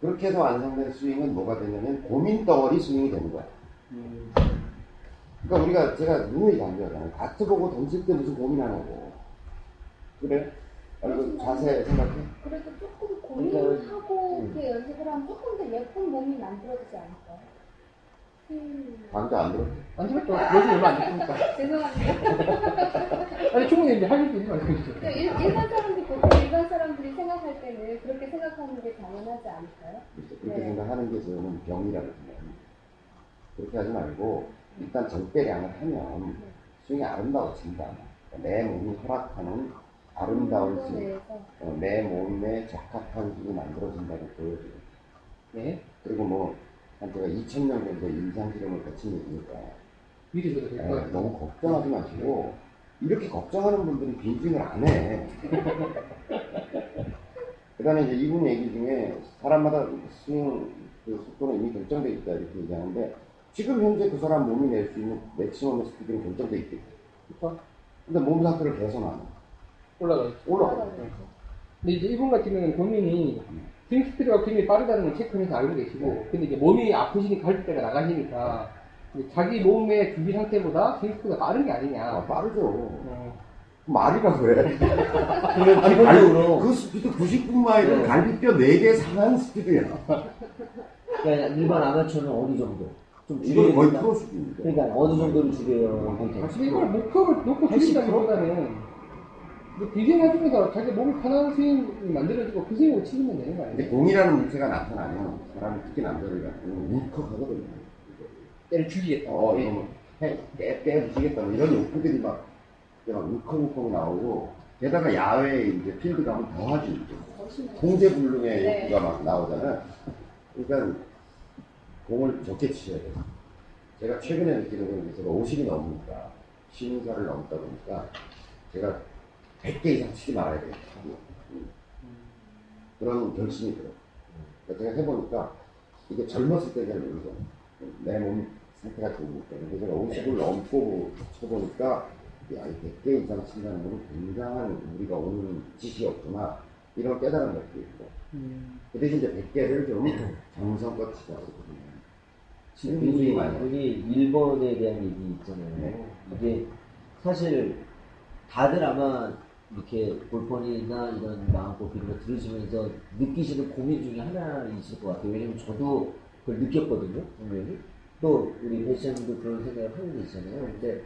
그렇게 해서 완성된 스윙은 뭐가 되냐면, 고민 덩어리 스윙이 되는 거야.
음,
그러니까 우리가 제가 누누이 강조하잖아요. 다트 보고 던질 때 무슨 고민하냐고. 그래? 아, 이거 자세 생각해?
그래도 조금
그러니까-
고민하고
음.
이렇게 연습을 하면 조금 더 예쁜 몸이 만들어지지 않을까요? 음,
강조 안 들었지?
안 되겠죠. 요즘 얼마 안 됐으니까. [LAUGHS]
죄송합니다. [LAUGHS]
아니, 충분히 이제 할수 있는 말씀이시죠.
그러니까 일, 일반 사람들 보통 일반 사람들이 생각할 때는 그렇게 생각하는 게 당연하지 않을까요?
그렇게
네.
생각하는 게 저는 병이라고 생각합니다. 그렇게 하지 말고 일단 적대량을 하면 스윙이 아름다워진다. 내 몸이 허락하는 아름다운 스윙, 어, 내 몸에 적합한 스윙이 만들어진다고 보여줘요.
네.
그리고 뭐, 한 제가 2000년 정도 임상 실험을 거친 얘기니까
미리 줘도 될것
예,
같아요.
너무 걱정하지 마시고 이렇게 걱정하는 분들은 빈증을 안 해. [LAUGHS] 그다음에 이제 이분 얘기 중에 사람마다 스윙 그 속도는 이미 결정돼 있다 이렇게 얘기하는데 지금 현재 그 사람 몸이 낼 수 있는 맥시멈 스피드는 결정돼 있겠죠.
그렇죠?
근데 몸 상태를 개선하는
올라가 있죠.
올라가.
올라가죠.
근데 이제 이분 같은 경우는 본인이 스윙 스피드가 굉장히 빠르다는 걸 체크해서 알고 계시고, 근데 이제 몸이 아프시니까 갈비가 나가시니까, 자기 몸의 준비 상태보다 스윙 스피드가 빠른 게
아,
아니냐.
빠르죠.
어,
말이라고 해. 아니,
기본적으로
그 스피드 99마일은
네.
갈비뼈 4개 상한 스피드야.
그러니까 일반 아마추어는 어느 정도 좀
이건 거의. 프로 수준이죠.
그러니까 어느 정도를 줄여야
사실 이걸 목표를 놓고
80%?
줄인다기보다는, 비생해주면서 자기 몸이 편한 스윙이 만들어지고 그 스윙으로 치면 되는 거
근데
아니에요?
공이라는 문제가 나타나면 사람이 특히 남자들 같은 경우는 울컥하거든요.
때를 죽이겠다.
어, 이거 뭐, 해, 깨, 깨부시겠다. 뭐 이런 욕구들이 막, 이렇게 막 울컥울컥 나오고, 게다가 야외에 이제 필드 가면 더하지. 이제. 통제불능의
네.
욕구가 막 나오잖아요. 그러니까, 공을 적게 치셔야 돼요. 제가 최근에 느끼는 건 이제 제가 50이 넘으니까, 시민사를 넘다 보니까, 제가 100개 이상 치지 말아야 돼요. 음. 그런 결심이 들어요. 그러니까 제가 해보니까, 이게 젊었을 때 잘 모르죠. 내 몸 상태가 좋으니까. 근데 제가 50을 넘고 쳐보니까, 야, 이 100개 이상 친다는 건 굉장한 우리가 오는 짓이었구나. 이런 깨달은 것도 있고. 그 대신 이제 100개를 좀 정성껏 치자고 그러거든요.
지금 분이 1번에 대한 얘기 있잖아요.
네.
이게 사실 다들 아마 이렇게 골퍼니나 이런 마음고 이런 거 들으시면서 느끼시는 고민 중에 하나이실 것 같아요. 왜냐면 저도 그걸 느꼈거든요, 분명히. 또 우리 패션도 그런 생각을 하는 게 있잖아요. 근데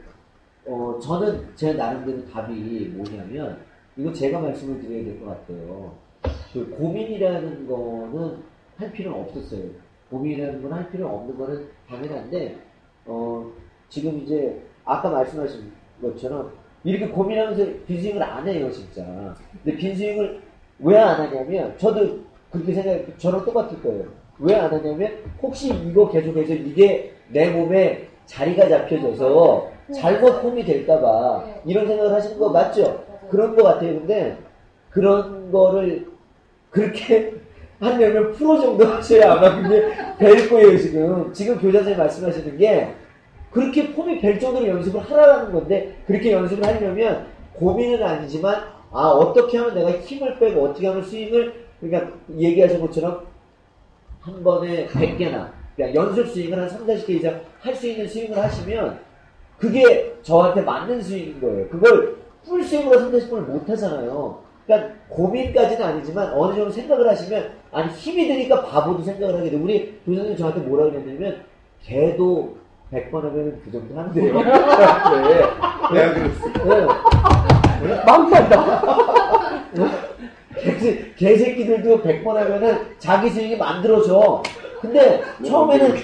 어, 저는 제 나름대로 답이 뭐냐면 이거 제가 말씀을 드려야 될 것 같아요. 그 고민이라는 거는 할 필요는 없었어요. 고민이라는 건 할 필요 없는 거는 당연한데, 어, 지금 이제, 아까 말씀하신 것처럼, 이렇게 고민하면서 빈스윙을 안 해요, 진짜. 근데 빈스윙을 왜 안 하냐면, 저도 그렇게 생각, 저랑 똑같을 거예요. 왜 안 하냐면, 혹시 이거 계속해서 이게 내 몸에 자리가 잡혀져서 잘못 폼이 될까봐, 이런 생각을 하시는 거 맞죠? 그런 거 같아요. 근데, 그런 거를 그렇게 [LAUGHS] 하려면 프로 정도 하셔야 아마 그게 될 거예요, 지금. 지금 교장선생님 말씀하시는 게 그렇게 폼이 별 정도로 연습을 하라는 건데 그렇게 연습을 하려면 고민은 아니지만 아, 어떻게 하면 내가 힘을 빼고 어떻게 하면 스윙을 그러니까 얘기하신 것처럼 한 번에 100개나 그러니까 연습 스윙을 한 3, 40개 이상 할 수 있는 스윙을 하시면 그게 저한테 맞는 스윙인 거예요. 그걸 풀스윙으로 3, 40번을 못 하잖아요. 그러니까 고민까지는 아니지만 어느 정도 생각을 하시면 아니 힘이 드니까 바보도 생각을 하게 돼. 우리 교수님 저한테 뭐라 그랬냐면 걔도 100번 하면 그 정도 한대요. [LAUGHS] 네.
내가 그랬어.
네.
안 나.
개새, 개새끼들도 100번 하면은 자기 스윙이 만들어져. 근데 처음에는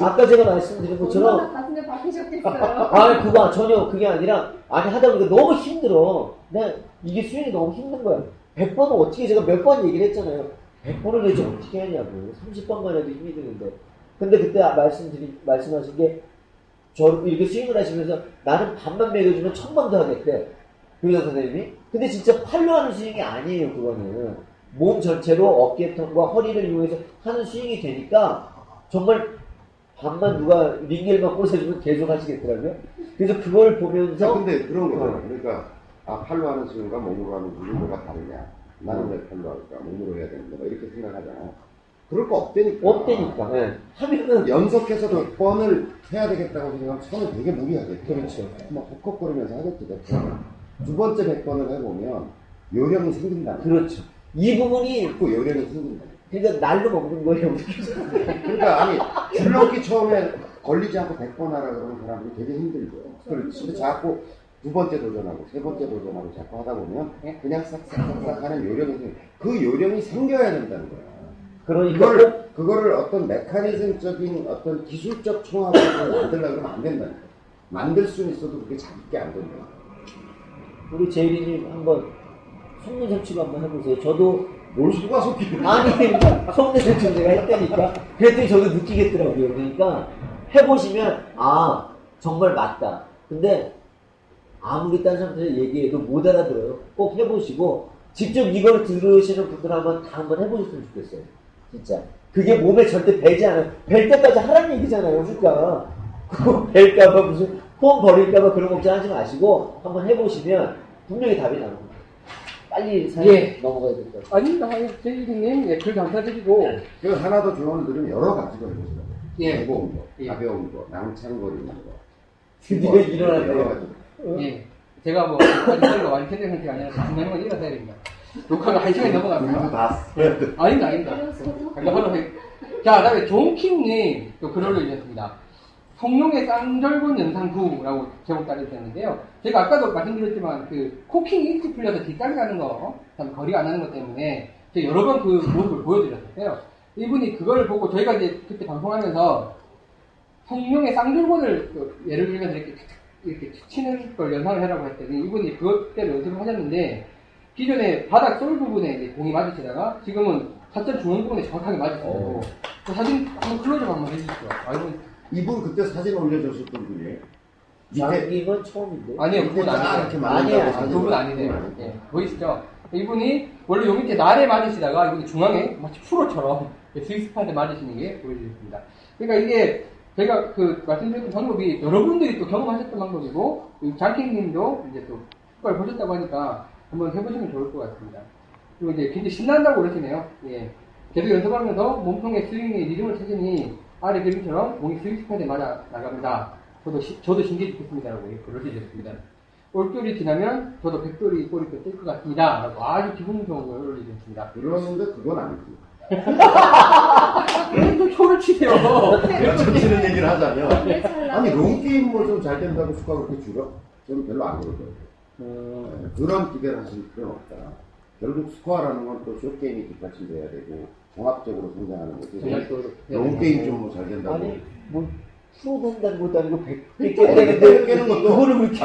아까 제가 말씀드린 것처럼
얼마나 가슴에 박히셨겠어요.
아, 그거 전혀 그게 아니라, 아니, 하다 보니까 너무 힘들어. 난 이게 스윙이 너무 힘든 거야. 100번은 어떻게 제가 몇 번 얘기를 했잖아요. 100번을 내지 어떻게 하냐고. 30번만 해도 힘이 드는데. 근데 그때 말씀드린, 말씀하신 게, 저 이렇게 스윙을 하시면서 나는 반만 매겨주면 천 번 더 하겠대. 교장 선생님이. 근데 진짜 팔로 하는 스윙이 아니에요, 그거는. 몸 전체로 어깨통과 허리를 이용해서 하는 스윙이 되니까 정말 반만 누가 링겔만 꽂아주면 계속 하시겠더라고요. 그래서 그걸
자,
보면서
근데 그런 거잖아.
어.
그러니까, 아, 팔로 하는 스윙과 몸으로 하는 스윙이 뭐가 다르냐. 나는
어.
왜 팔로 할까? 몸으로 해야 되는데, 뭐 이렇게 생각하잖아. 그럴 거 없다니까.
없대니까. 예. 하면은
연속해서 몇 번을 해야 되겠다고 생각하면 처음에 되게 무리하겠죠.
그렇죠.
막 하겠지, 몇 번. 두 번째 백 번을 해보면 요령이 생긴다.
그렇죠. 이 부분이
그 요령이 생긴다.
그러니까 날로 먹는 거예요.
그러니까 아니 줄넘기 처음에 걸리지 않고 100번 하라 그러는 사람들이 되게 힘들죠. 그렇지. 근데 자꾸 두 번째 도전하고 세 번째 도전하고 자꾸 하다 보면 그냥 싹싹싹싹 하는 요령이 생. 그 요령이 생겨야 된다는 거야.
그러니까 꼭
그걸 그거를 어떤 메커니즘적인 어떤 기술적 총합으로 만들려고 그러면 안 된다니까. 만들 수는 있어도 그게 작게 안 된다.
우리 제이리님 한번 속는 설치고 한번 해보세요. 저도
뭘 수가 속기는
아니 속는 설치를 제가 했다니까. 그랬더니 저도 느끼겠더라고요. 그러니까 해보시면 아 정말 맞다. 근데 아무리 딴 사람들 얘기해도 못 알아들어요. 꼭 해보시고 직접 이걸 들으시는 분들 한번 다 한번 해보셨으면 좋겠어요. 진짜. 그게 몸에 절대 배지 않아요. 벨 때까지 하라는 얘기잖아요. 그러니까. 그거 벨까봐 무슨 폼 버릴까봐 그런 걱정 하지 마시고 한번 해보시면 분명히 답이 나옵니다. 빨리 사연
예.
넘어가야 될 것 같아요.
아닙니다. 제이님, 예, 글 감사드리고,
그 하나 더 조언을 드리면 여러 가지가 있어요.
예.
무거운 거,
예.
가벼운 거, 낭창거리는 거.
드디어
뭐,
일어났네요.
예. 제가 뭐, 소리가 완전된 상태가 아니라서 중요한 건 일어서야 됩니다. 녹화가 한 시간이 넘어갑니다.
다.
아닙니다, 아닙니다. 그러니까 바로 해. 자, 그 다음에 존킹님 또 글을 올리셨습니다. 성룡의 쌍절곤 영상구라고 제목 따르셨는데요. 제가 아까도 말씀드렸지만 그 코킹이 일찍 풀려서 뒷땅 가는 거, 참 거리가 안 나는 것 때문에 제가 여러 번 그 모습을 보여드렸었어요. 이분이 그걸 보고 저희가 이제 그때 방송하면서 성룡의 쌍절곤을 그 예를 들면서 이렇게 이렇게 치는 걸 연상을 해라고 했더니 이분이 그것대로 연습을 하셨는데 기존에 바닥 솔 부분에 이제 공이 맞으시다가 지금은 타점 중앙 부분에 정확하게 맞으시고
어.
그 사진 한번 클로즈업 한번 해주시죠. 아, 이건
이분 그때 사진 올려줬었던 분이에요. 밑에
장기는 처음인데.
아니에요, 그분
딱
아니에요.
이렇게
아니에요.
아,
사진
그분
올려-
아니세요.
그분
예, 보이시죠? 이분이 원래 요 밑에 날에 맞으시다가 이분이 중앙에 마치 프로처럼 스위스판에 맞으시는 게 보여주셨습니다. 그러니까 이게 제가 그 말씀드렸던 방법이 여러분들이 또 경험하셨던 방법이고 장킹님도 이제 또 그걸 보셨다고 하니까 한번 해보시면 좋을 것 같습니다. 그리고 이제 굉장히 신난다고 그러시네요. 예. 계속 연습하면서 몸통의 스윙의 리듬을 찾으니 아래 그림처럼 공이 스위스판에 맞아 나갑니다. 저도 시- 저도 신기해 죽겠습니다 라고 예, 글을 올리셨습니다. 올겨울이 지나면 저도 백돌이 꼬리 뜰것 같습니다. 라고 아주 기분 좋은 걸 올리셨습니다.
그러는데 그건 아니지. [LAUGHS]
왜또 초를 치세요?
치는 얘기를 하자면
왜 찰나?
아니 롱게임 뭐 좀 잘 된다고 수가 그렇게 줄여? 저는 별로 안 그러거든요. 네, 그런 기대를 하실 필요는 없다. 결국 스코어라는 건 또 쇼트게임이 뒷받침돼야 되고 종합적으로 성장하는 거지.
전략적으로.
롱게임 좀 뭐 잘 된다고.
아니, 뭐, 프로 된다는 것도 아니고 100개
깨는데
깨는데,
깨는 것도
그거를 그렇게.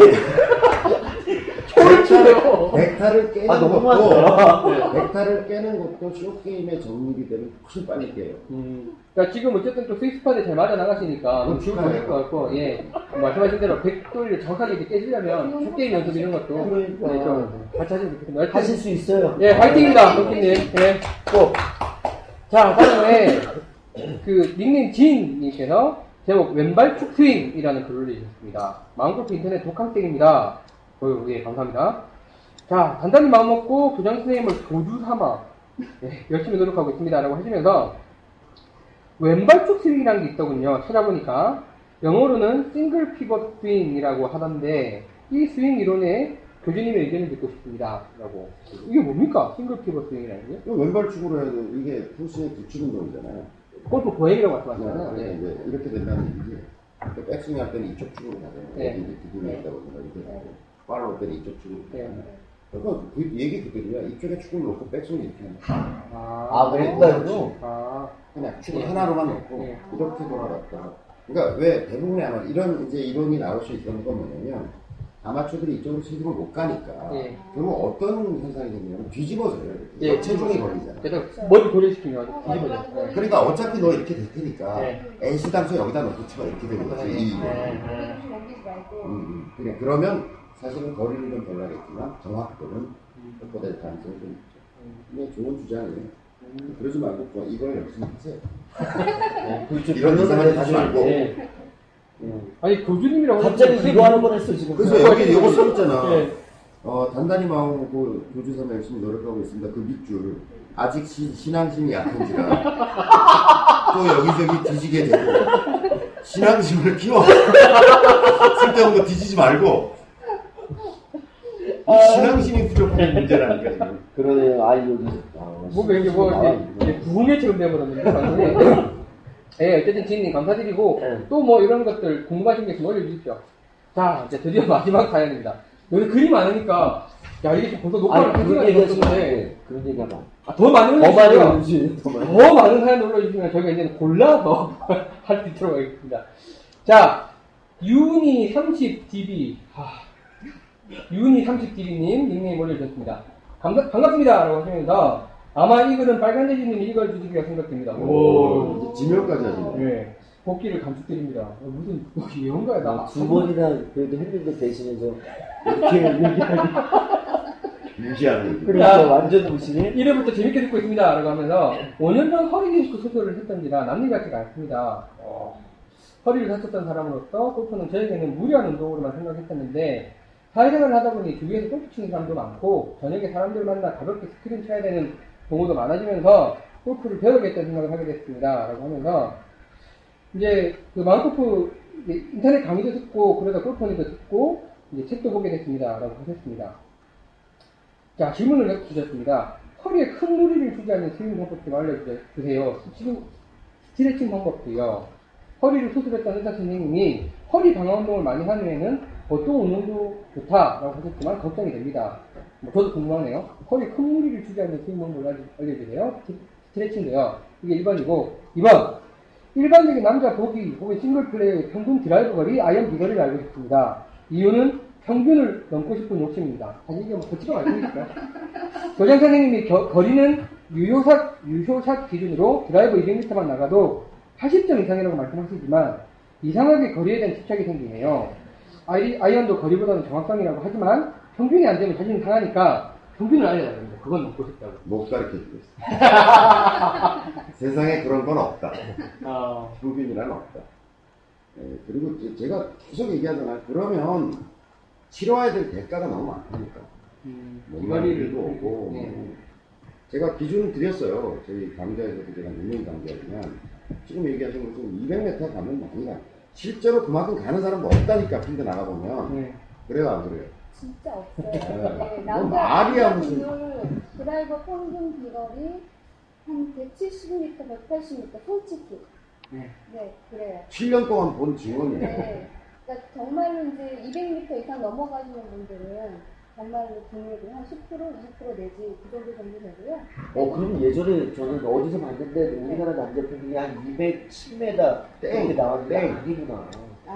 초를 치세요.
백 타를 깨는
아,
것도
많다.
백 타를 깨는 것도 쇼트게임에 정립이 되면 훨씬 빨리 깨요.
음, 그러니까 지금 어쨌든 또 스위스판에 잘 맞아 나가시니까
그건
기분
축하해요.
좋을 것 같고, 예. 말씀하신 대로 백돌이를 정확하게 이렇게 깨지려면 쇼트게임 연습 이런 것도
그러니까.
네, 좀 같이 하시면 좋겠습니다.
하실 수 있어요.
예, 화이팅입니다, 도끼님. 예, 꼭. 자, 다음에, 그, 닉네임 진님께서 제목, 왼발축 스윙이라는 글을 올리셨습니다. 마음골프 인터넷 독학생입니다. 어, 예, 감사합니다. 자, 단단히 마음먹고 교장 선생님을 교주 삼아, 예, 열심히 노력하고 있습니다. 라고 하시면서, 왼발축 스윙이라는 게 있더군요. 찾아보니까. 영어로는 single pivot swing이라고 하던데, 이 스윙 이론에 교주님의 의견을 듣고 싶습니다. 라고. 이게 뭡니까? single pivot swing이라는 게?
이거 왼발축으로 돼. 이게 풀스윙 뒤축 운동이잖아요.
골프 보행이라고
네,
말씀하셨잖아요.
네,
네.
이제 이렇게 된다는. 그러니까 백스윙 할 때는 이쪽 축으로 가잖아요.
네.
이제 기둥이 있다고 생각 이렇게 하고. follow 할 때는 이쪽 축으로
네.
가잖아요. 그러니까 그 얘기 그대로야. 이쪽에 축을 놓고 백스윙 이렇게 하는 거야.
아, 왼발로?
아,
그냥 축을
예.
하나로만 놓고
예.
이렇게 돌아갔다. 그러니까 왜 대부분의 아마 이런 이제 이론이 나올 수 있는 건 뭐냐면 아마추어들이 이쪽으로 체중을 못 가니까
예.
그러면 어떤 현상이 생기냐면 뒤집어져요.
예.
이렇게. 체중이 걸리잖아.
그래서 머리 고려시키면 뒤집어져. 네.
그러니까 어차피 너 이렇게 될 테니까
네.
애시당초 여기다 놓고 치면 이렇게 되는 거지.
네.
좀 옮기지 말고.
음, 음. 그래, 그러면 사실은 거리는 좀덜 나겠지만 정확도는 확보될 가능성이 좀 있죠. 이게 좋은 주장이에요. 그러지 말고 뭐 이걸 열심히 하세요. [LAUGHS]
그렇죠.
이런 이상한 짓 하지 말고.
네. 아니 교주님이라고
갑자기 이거 하는 건 했어, 지금.
그래서 여기 이거 써 있잖아.
네.
어, 단단히 마음고 교주삼 열심히 노력하고 있습니다. 그 밑줄. 아직 시- 신앙심이 약한지라 [LAUGHS] 또 여기저기 뒤지게 되고 신앙심을 키워. [LAUGHS] 쓸데없는 거 뒤지지 말고 이 신앙심이 부족한 문제라니까 지금.
그러네요. 아, 여기. 아,
뭐가 이게 뭐. 이제 부흥회처럼 방송이. [LAUGHS] 예, 어쨌든 지인님 감사드리고
네.
또뭐 이런 것들 궁금하신 게 있으면 올려주십시오. 자, 이제 드디어 마지막 사연입니다. 여기 글이 많으니까 야 이게 벌써 녹화를
아니,
한
그런
시간이
얘기 하시면 안
넘었는데
돼. 그런 얘기 하면.
아, 더 많은
더 많이
올려주시면
올리지. 더
많은 사연 올려주시면 저희가 이제 골라서 [LAUGHS] 할 수 있도록 하겠습니다. 자, 유니 30db. 유니 30db님 닉네임 올려주셨습니다. 반갑, 반갑습니다. 라고 하시면서 아마 이 글은 빨간돼지님이 읽어주시기가 생각됩니다.
오, 지명까지 하시네.
네. 복귀를 감축드립니다. 어, 무슨 예언가야, 나.
아, 두 번이나 그래도 했는데 대신해서 이렇게 얘기하니.
무시하는.
그러니까 완전 무시네.
1회부터 재밌게 듣고 있습니다. 라고 하면서 5년 전 허리 디스크 수술을 했던지라 남일 같지가 않습니다. 어, 허리를 다쳤던 사람으로서 골프는 저에게는 무리한 운동으로만 생각했었는데 사회생활을 하다 보니 주위에서 골프 치는 사람도 많고 저녁에 사람들 만나 가볍게 스크린 쳐야 되는 경우도 많아지면서 골프를 배우겠다는 생각을 하게 됐습니다. 라고 하면서 이제 그 마음골프 인터넷 강의도 듣고 그러다 골프니도 듣고 이제 책도 보게 됐습니다. 라고 하셨습니다. 자, 질문을 주셨습니다. 허리에 큰 무리를 주지 않는 스윙 방법 좀 알려주세요. 스트레칭 방법도요. 허리를 수술했던 의사 선생님이 허리 강화 운동을 많이 하는 외에는 어떤 운동도 좋다라고 하셨지만 걱정이 됩니다. 뭐 저도 궁금하네요. 허리 큰 무리를 주지 않는 스윙 방법을 알려- 알려주세요. 스- 스트레칭도요. 이게 1번이고 2번 일반적인 남자 보기 혹은 싱글 플레이의 평균 드라이브 거리 아이언 비거리를 알고 싶습니다. 이유는 평균을 넘고 싶은 욕심입니다. 사실 이게 뭐 거치가 말씀이니까. [LAUGHS] 교장 선생님이 겨- 거리는 유효샷, 유효샷 기준으로 드라이브 200m만 나가도 80점 이상이라고 말씀하시지만 이상하게 거리에 대한 집착이 생기네요. 아이, 아이언도 거리보다는 정확성이라고 하지만 평균이 안 되면 자신이 상하니까 평균을 알려야 됩니다. 그건 넘고 싶다고.
못 가르쳐 주겠어. 세상에 그런 건 없다.
아,
평균이란 없다. 예, 그리고 제- 제가 계속 얘기하잖아요. 그러면 치러야 될 대가가 너무 많으니까.
음,
몸무게도 오고.
네.
뭐. 제가 기준 드렸어요. 저희 강좌에서도 제가 누명 강좌지만 지금 얘기하신 것처럼 200m 가면 많이 가. 실제로 그만큼 가는 사람도 없다니까 필드 나가보면.
네.
그래요, 안 그래요?
진짜 [LAUGHS] 없어요.
네.
네,
뭐 말이야, 무슨.
드라이버 평균 비거리 한 170m, 180m, 솔직히.
네.
네, 그래요.
7년 동안 본 증언이에요.
네. 그러니까 정말로 이제 200m 이상 넘어가시는 분들은 정말로 근육이 한 10%, 20% 내지 그 정도 정도 되고요.
어, 그럼 예전에 저는 어디서 봤는데 우리나라 남자 평균이 한 210m
땡,
이렇게 나왔는데
땡.
아니구나.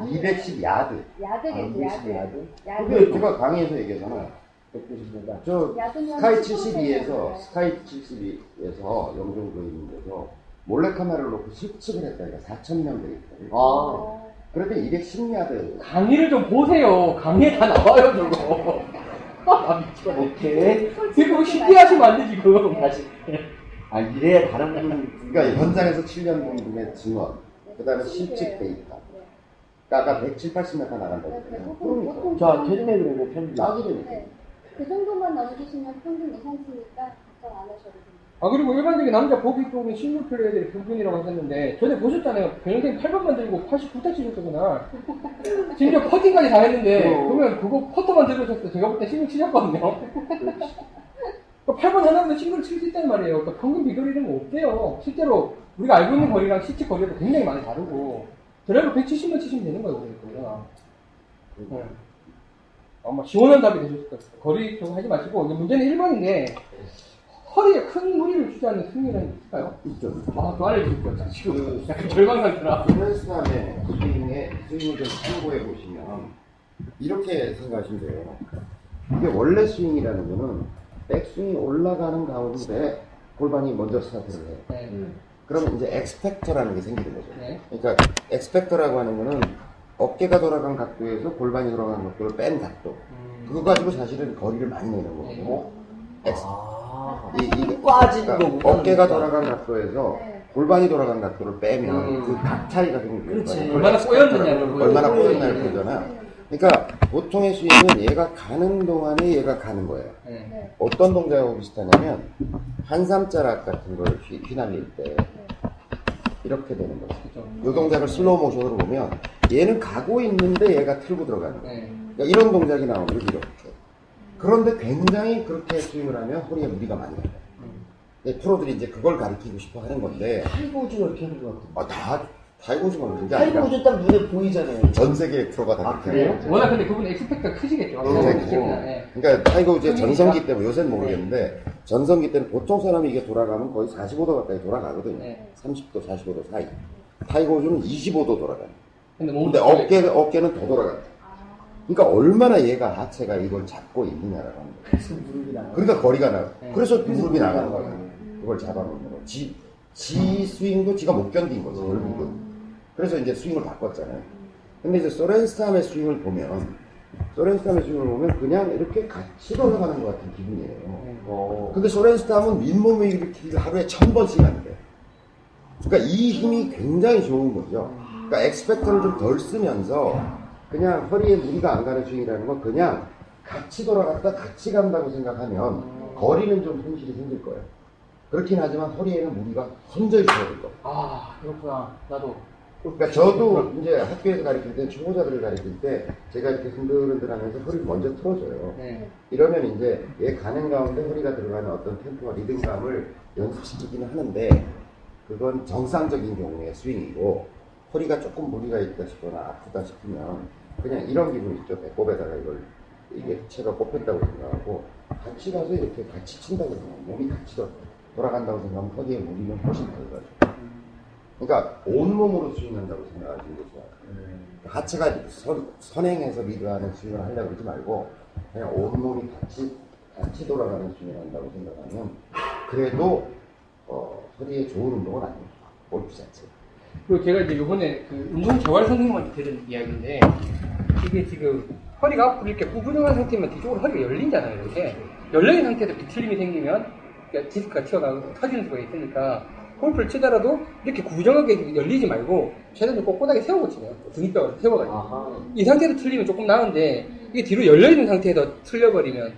210 야드.
야드겠죠,
아, 210
야드.
야드?
야드.
그게 제가 강의에서 얘기하잖아요.
190m.
저 스카이
10%
72에서
정도
스카이 72에서 영종도에 있는 데서 몰래카메라를 놓고 실측을 했다니까 4천 명 되겠다.
아,
어,
때 210야드.
강의를 좀 보세요. 강의에 다 나와요, 저거. 아.
오케이.
지금 쉽게 하시면 안 돼, 지금.
다시. 아, 이래야 다른 분.
그러니까 현장에서 7년 분의 증언. 그 다음에 실측 데이터. 그러니까 아까 170, 80m 나간다고
네,
했잖아요.
보통-
그러니까.
자, 퇴진해 그러면 편집.
따지되니까.
네. 그 정도만 넘기시면 평균 이상치니까 걱정 안 하셔도 됩니다.
아, 그리고 일반적인 남자 보기 쪽은 싱글 플레이들의 평균이라고 하셨는데, 전에 보셨잖아요. 변형생 8번만 들고 89타 치셨어, 그날. 심지어 퍼팅까지 다 했는데,
어.
그러면 그거 퍼터만 들고 오셨어요. 제가 볼때 싱글 치셨거든요. 그 8번 하나면 싱글 칠수 있단 말이에요. 그러니까 평균 비거리 이런 거 없대요. 실제로 우리가 알고 있는 거리랑 실제 거리가 굉장히 많이 다르고, 드라이브 170만 치시면 되는 거예요, 그러니까. 네. 아마 시원한 답이 되셨을 것 같아요. 거리 쪽 하지 마시고, 문제는 1번인데, 허리에 큰 무리를 주지 않는 스윙은 있을까요?
있죠.
아, 또 알려주실 거죠. 지금 약간 절망 상태라.
프레스함의 스윙의 스윙을 좀 참고해 보시면 이렇게 생각하시면 돼요. 이게 원래 스윙이라는 거는 백스윙이 올라가는 가운데 골반이 먼저 스타트를 해요.
네.
그러면 이제 X-factor라는 게 생기는 거죠.
네.
그러니까 X-factor라고 하는 거는 어깨가 돌아간 각도에서 골반이 돌아가는 각도를 뺀 각도.
음.
그거 가지고 사실은 거리를 많이 내는 거고. X,
아,
이, 이,
빠진
그러니까. 어깨가 돌아간 각도에서
네.
골반이 돌아간 각도를 빼면
음.
그 각 차이가 생기는. 거예요.
얼마나 꼬였느냐를.
얼마나
꼬였느냐.
꼬였냐를 보잖아. 그러니까 보통의 스윙은 얘가 가는 동안에 얘가 가는 거예요.
네.
네.
어떤 동작하고 비슷하냐면 한삼자락 같은 걸 휘, 휘날릴 때 이렇게 되는 거죠.
그죠.
이 동작을 슬로우 모션으로 보면 얘는 가고 있는데 얘가 틀고 들어가는 거예요.
네.
그러니까 이런 동작이 나오는 거죠. 이렇게. 그런데 굉장히 그렇게 스윙을 하면 허리에 무리가 많이 가요.
음.
네, 프로들이 이제 그걸 가리키고 싶어 하는 건데
타이거 우즈가 이렇게 하는 것 같아.
아, 다 타이거 우즈만 그런 게 아니라
타이거 우즈 딱 눈에 보이잖아요.
전 세계 프로가 다
아,
그렇게 거죠.
워낙 근데 그분 X-factor가 크시겠죠.
네,
네.
그죠.
네.
그러니까 타이거우즈의
흥미가
전성기 때문에 요새는 모르겠는데 전성기 때는 보통 사람이 이게 돌아가면 거의 45도 가까이 돌아가거든요.
네.
30도, 45도 사이. 타이거우즈는 25도 돌아가요.
근데 몸
근데 어깨 어깨는 더 돌아가요. 그러니까 얼마나 얘가 하체가 이걸 잡고 있느냐라는 거예요.
그래서 무릎이 나가.
그러니까 거리가 나.
네.
그래서 무릎이 나가는 거예요. 그걸 잡아놓는 거. 지, 지 스윙도 지가 못 견딘 거지 결국은. 그래서 이제 스윙을 바꿨잖아요. 근데 이제 소렌스탐의 스윙을 보면 소렌스탐의 스윙을 보면 그냥 이렇게 같이 돌아가는 것 같은 기분이에요.
어.
근데 소렌스탐은 윗몸을 일으키기를 하루에 천 번씩 하는데. 그러니까 이 힘이 굉장히 좋은 거죠. 그러니까 X-factor를 좀 덜 쓰면서 그냥 허리에 무리가 안 가는 스윙이라는 건 그냥 같이 돌아갔다 같이 간다고 생각하면 거리는 좀 손실이 생길 거예요. 그렇긴 하지만 허리에는 무리가 현저히 줄어들 거예요.
아, 그렇구나. 나도.
그러니까 저도 이제 학교에서 가르칠 때 초보자들을 가르칠 때 제가 이렇게 흔들흔들 하면서 허리를 먼저 틀어줘요.
네.
이러면 이제 얘 가는 가운데 허리가 들어가는 어떤 템포와 리듬감을 연습시키기는 하는데 그건 정상적인 경우의 스윙이고 허리가 조금 무리가 있다 싶거나 아프다 싶으면 그냥 이런 기분 있죠. 배꼽에다가 이걸 이게 채가 꼽혔다고 생각하고 같이 가서 이렇게 같이 친다고 생각하면 몸이 같이 도- 돌아간다고 생각하면 허리에 무리는 훨씬 덜 가죠. 그러니까 온몸으로 스윙한다고 생각하시는 게 좋아요. 하체가 선, 선행해서 리드하는 스윙을 하려고 그러지 말고 그냥 온몸이 같이 같이 돌아가는 스윙을 한다고 생각하면 그래도 어, 허리에 좋은 운동은 아닙니다. 골프 자체.
그리고 제가 이제 요번에 그 운동 재활 선생님한테 들은 이야기인데, 이게 지금 허리가 앞으로 이렇게 구부정한 상태면 뒤쪽으로 허리가 열리잖아요, 이렇게. 열린 상태에서 비틀림이 생기면, 그러니까 디스크가 튀어나오고 터지는 수가 있으니까, 골프를 치더라도 이렇게 구부정하게 열리지 말고, 최대한 꼿꼿하게 세우고 치네요. 등뼈를 세워가지고.
아하.
이 상태로 틀리면 조금 나은데, 이게 뒤로 열려있는 상태에서 틀려버리면,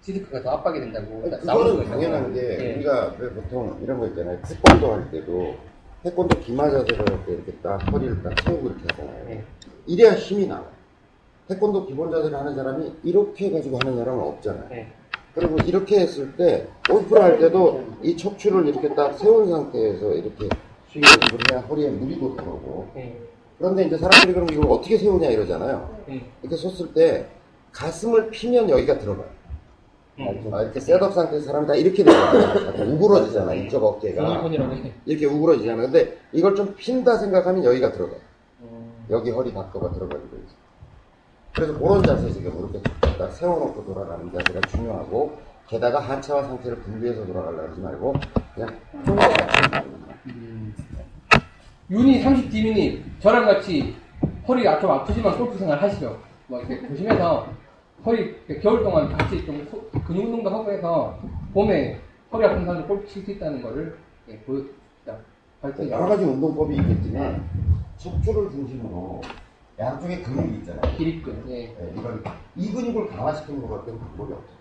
디스크가 더 압박이 된다고.
그거는
거죠.
당연한 게
예.
우리가 왜 보통 이런 거 있잖아요. 태권도 할 때도 태권도 기마 자세를 할때 이렇게 딱 허리를 딱 세우고 이렇게 하잖아요.
예.
이래야 힘이 나와요. 태권도 기본 자세를 하는 사람이 이렇게 해가지고 하는 사람은 없잖아요.
예.
그리고 이렇게 했을 때 골프를 할 때도 이 척추를 이렇게 딱 세운 상태에서 이렇게 스윙을 해야 허리에 무리도 들어오고
예.
그런데 이제 사람들이 그럼 이걸 어떻게 세우냐 이러잖아요.
예.
이렇게 섰을 때 가슴을 피면 여기가 들어가요.
음.
아, 이렇게 셋업 상태에서 사람이 다 이렇게 들어가요. 약간 우그러지잖아, 이쪽 어깨가. 이렇게 우그러지잖아. 근데 이걸 좀 핀다 생각하면 여기가 들어가요.
음.
여기 허리 각도가 들어가지고 있어. 그래서 그런 자세 지금 이렇게 딱 세워놓고 돌아가는 자세가 중요하고 게다가 하체와 상체를 분리해서 돌아가려고 하지 말고 그냥 똑같이
윤희 30디미님 저랑 같이 허리 좀 아프지만 골프 생활 하시죠. 뭐 이렇게 보시면서 허리 겨울 동안 같이 좀 소- 근육 운동도 하고 해서 봄에 허리 아픈 사람도 골프 칠 수 있다는 거를 예, 보여드립니다. 파이팅.
여러 가지 운동법이 있겠지만 척추를 중심으로 양쪽에 근육이 있잖아요.
기립근. 예.
네, 이걸 이 근육을 강화시키는 것 같은 방법이 없어요.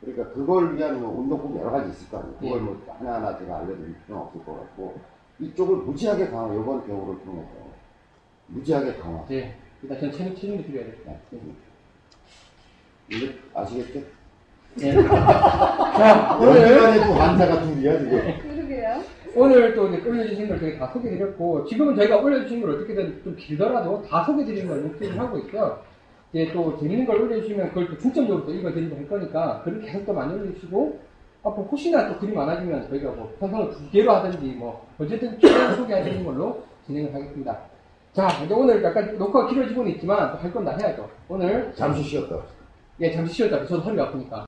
그러니까 그걸 위한 뭐 운동법이 여러 가지 있을 거 아니에요. 그걸
예.
뭐 하나하나 제가 알려드릴 필요는 없을 것 같고 이쪽을 무지하게 강화, 이번 경우를 통해서 무지하게 강화.
예. 일단 전 체중 체중도 줄여야 됩니다.
이게 아시겠죠?
예. [LAUGHS] 자 오늘
여기만의 또 환자가 둘이야 지금.
그러게요.
오늘 또 이제 올려주신 걸 저희 다 소개드렸고, 지금은 저희가 올려주신 걸 어떻게든 좀 길더라도 다 소개드리는 걸 목표로 하고 있어요. 이제 또 재밌는 걸 올려주시면 그걸 또 중점적으로 또 읽어드리고 할 거니까 글을 계속 또 많이 올려주시고 앞으로 혹시나 또 글이 많아지면 저희가 뭐 편성을 두 개로 하든지 뭐 어쨌든 최대한 소개하시는 걸로 진행을 하겠습니다. 자, 이제 오늘 약간 녹화가 길어지고는 있지만 또할건 다 해야죠. 오늘
잠시 쉬었다.
예 잠시 쉬었다. 저도 허리가 아프니까